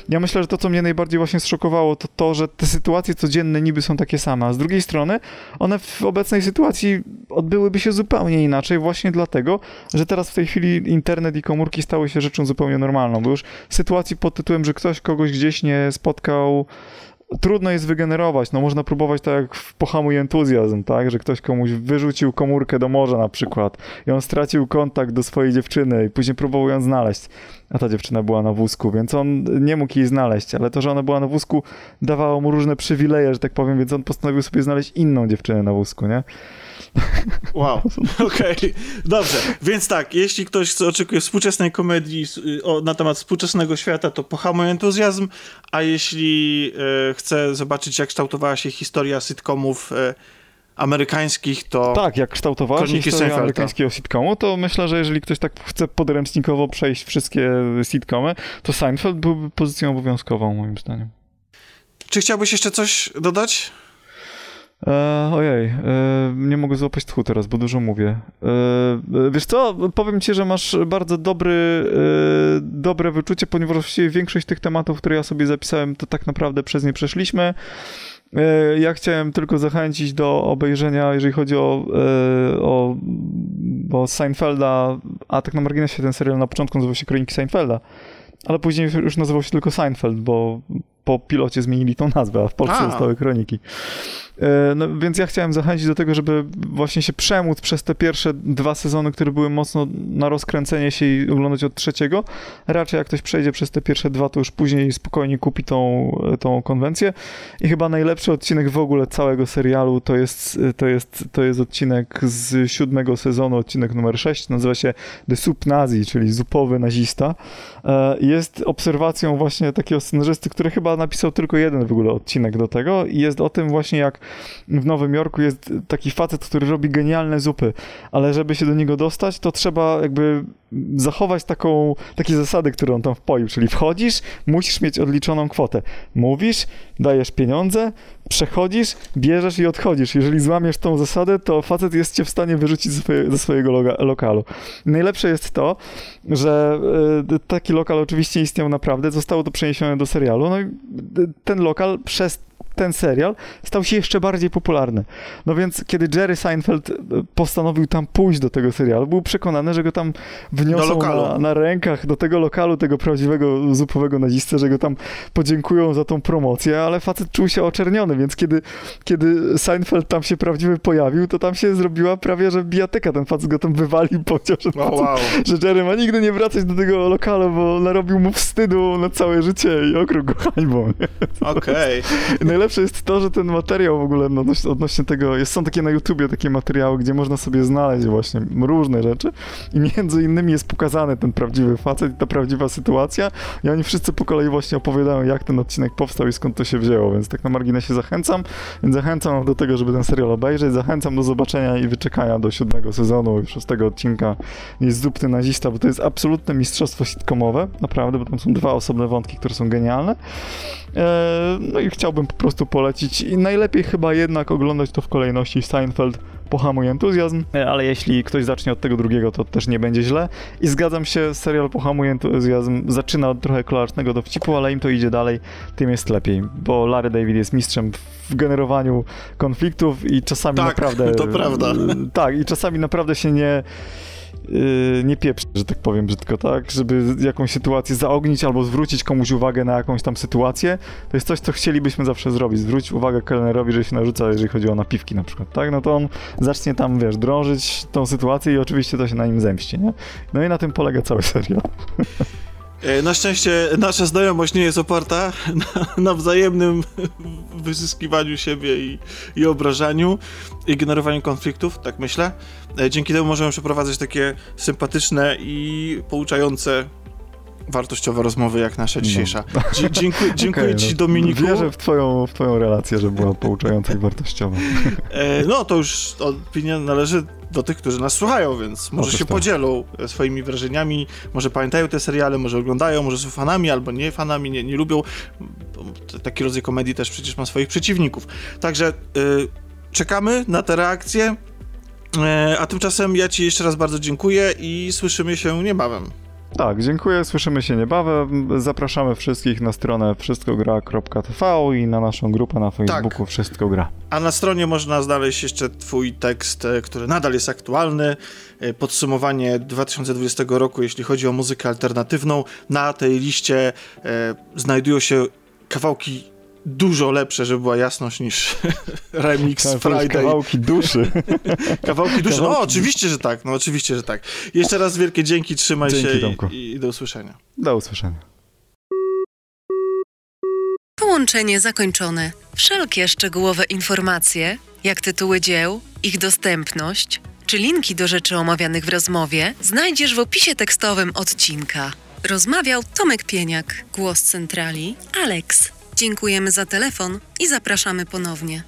S3: Ja myślę, że to, co mnie najbardziej właśnie zszokowało, to to, że te sytuacje codzienne niby są takie same, a z drugiej strony one w obecnej sytuacji odbyłyby się zupełnie inaczej właśnie dlatego, że teraz w tej chwili internet i komórki stały się rzeczą rzeczą zupełnie normalną, bo już sytuacji pod tytułem, że ktoś kogoś gdzieś nie spotkał, trudno jest wygenerować. No można próbować tak jak w Pohamuj Entuzjazm, tak? Że ktoś komuś wyrzucił komórkę do morza na przykład i on stracił kontakt do swojej dziewczyny i później próbował ją znaleźć. A ta dziewczyna była na wózku, więc on nie mógł jej znaleźć, ale to, że ona była na wózku dawało mu różne przywileje, że tak powiem, więc on postanowił sobie znaleźć inną dziewczynę na wózku, nie?
S2: Wow, *laughs* okej. Okay. Dobrze, więc tak, jeśli ktoś oczekuje współczesnej komedii y, o, na temat współczesnego świata, to pohamuj entuzjazm, a jeśli e, chce zobaczyć, jak kształtowała się historia sitcomów e, amerykańskich, to...
S3: Tak, jak kształtowała się historia amerykańskiego sitcomu, to myślę, że jeżeli ktoś tak chce podręcznikowo przejść wszystkie sitcomy, to Seinfeld byłby pozycją obowiązkową, moim zdaniem.
S2: Czy chciałbyś jeszcze coś dodać?
S3: E, ojej, e, nie mogę złapać tchu teraz, bo dużo mówię. E, wiesz co, powiem ci, że masz bardzo dobry, e, dobre wyczucie, ponieważ właściwie większość tych tematów, które ja sobie zapisałem, to tak naprawdę przez nie przeszliśmy. E, ja chciałem tylko zachęcić do obejrzenia, jeżeli chodzi o, e, o, o Seinfelda, a tak na marginesie ten serial na początku nazywał się Kroniki Seinfelda, ale później już nazywał się tylko Seinfeld, bo po pilocie zmienili tą nazwę, a w Polsce a. zostały Kroniki. E, no, więc ja chciałem zachęcić do tego, żeby właśnie się przemóc przez te pierwsze dwa sezony, które były mocno na rozkręcenie się i oglądać od trzeciego. Raczej jak ktoś przejdzie przez te pierwsze dwa, to już później spokojnie kupi tą, tą konwencję. I chyba najlepszy odcinek w ogóle całego serialu to jest, to jest, to jest odcinek z siódmego sezonu, odcinek numer 6. Nazywa się The Soup Nazi, czyli zupowy nazista. E, jest obserwacją właśnie takiego scenarzysty, który chyba napisał tylko jeden w ogóle odcinek do tego i jest o tym właśnie jak w Nowym Jorku jest taki facet, który robi genialne zupy, ale żeby się do niego dostać, to trzeba jakby zachować taką, takie zasady, które on tam wpoił, czyli wchodzisz, musisz mieć odliczoną kwotę. Mówisz, dajesz pieniądze, przechodzisz, bierzesz i odchodzisz. Jeżeli złamiesz tą zasadę, to facet jest cię w stanie wyrzucić ze, swoje, ze swojego loga, lokalu. Najlepsze jest to, że y, taki lokal oczywiście istniał naprawdę, zostało to przeniesione do serialu, no i ten lokal przez ten serial stał się jeszcze bardziej popularny. No więc kiedy Jerry Seinfeld e, postanowił tam pójść do tego serialu, był przekonany, że go tam wniosą na, na, rękach do tego lokalu, tego prawdziwego zupowego nazistę, że go tam podziękują za tą promocję, ale facet czuł się oczerniony, więc kiedy, kiedy Seinfeld tam się prawdziwy pojawił, to tam się zrobiła prawie, że bijatyka. Ten facet go tam wywalił, *laughs* powiedział, że,
S2: oh, wow.
S3: że Jerry ma nigdy nie wracać do tego lokalu, bo narobił mu wstydu na całe życie i okrył go *laughs* hańbą.
S2: Okej.
S3: Okay. Najlepsze jest to, że ten materiał w ogóle odnośnie, odnośnie tego, jest, są takie na YouTubie takie materiały, gdzie można sobie znaleźć właśnie różne rzeczy i między innymi jest pokazany ten prawdziwy facet i ta prawdziwa sytuacja i oni wszyscy po kolei właśnie opowiadają, jak ten odcinek powstał i skąd to się wzięło, więc tak na marginesie zachęcam, więc zachęcam do tego, żeby ten serial obejrzeć, zachęcam do zobaczenia i wyczekania do siódmego sezonu i szóstego odcinka jest Zupny Nazista, bo to jest absolutne mistrzostwo sitcomowe, naprawdę, bo tam są dwa osobne wątki, które są genialne. Eee, no i chciałbym po prostu polecić. I najlepiej chyba jednak oglądać to w kolejności. Seinfeld, Pohamuj Entuzjazm, e, ale jeśli ktoś zacznie od tego drugiego, to też nie będzie źle. I zgadzam się, serial Pohamuj Entuzjazm. Zaczyna od trochę kolorycznego dowcipu, ale im to idzie dalej, tym jest lepiej, bo Larry David jest mistrzem w generowaniu konfliktów i czasami
S2: tak,
S3: naprawdę... *laughs*
S2: to prawda.
S3: Tak, i czasami naprawdę się nie yy, nie pieprzy, że tak powiem brzydko, tak? Żeby jakąś sytuację zaognić albo zwrócić komuś uwagę na jakąś tam sytuację, to jest coś, co chcielibyśmy zawsze zrobić. Zwrócić uwagę kelnerowi, że się narzuca, jeżeli chodzi o napiwki na przykład, tak? No to on zacznie tam, wiesz, drążyć tą sytuację i oczywiście to się na nim zemści, nie? No i na tym polega cały serial.
S2: E, na szczęście nasza znajomość nie jest oparta na, na wzajemnym wyzyskiwaniu siebie i, i obrażaniu i generowaniu konfliktów, tak myślę. E, dzięki temu możemy przeprowadzać takie sympatyczne i pouczające wartościowe rozmowy jak nasza no. dzisiejsza. Dzie dziękuję, *laughs* dziękuję okay, ci, no, Dominiku.
S3: Wierzę w twoją, w twoją relację, że była pouczająca i wartościowa.
S2: E, no, to już opinia należy do tych, którzy nas słuchają, więc może Otóż się to. podzielą swoimi wrażeniami, może pamiętają te seriale, może oglądają, może są fanami albo nie fanami, nie, nie lubią. Taki rodzaj komedii też przecież ma swoich przeciwników. Także y, czekamy na te reakcje, y, a tymczasem ja ci jeszcze raz bardzo dziękuję i słyszymy się niebawem.
S3: Tak, dziękuję, słyszymy się niebawem. Zapraszamy wszystkich na stronę wszystkogra.tv i na naszą grupę na Facebooku tak. Wszystko Gra.
S2: A na stronie można znaleźć jeszcze twój tekst, e, który nadal jest aktualny. E, podsumowanie 2020 roku, jeśli chodzi o muzykę alternatywną. Na tej liście e, znajdują się kawałki dużo lepsze, żeby była jasność niż *laughs* remix tak, Friday.
S3: Kawałki duszy. *laughs*
S2: kawałki duszy. No oczywiście, że tak. No oczywiście, że tak. Jeszcze raz wielkie dzięki, trzymaj dzięki, się i, i do usłyszenia.
S3: Do usłyszenia.
S1: Połączenie zakończone. Wszelkie szczegółowe informacje, jak tytuły dzieł, ich dostępność, czy linki do rzeczy omawianych w rozmowie, znajdziesz w opisie tekstowym odcinka. Rozmawiał Tomek Pieniak, głos centrali, Alex. Dziękujemy za telefon i zapraszamy ponownie.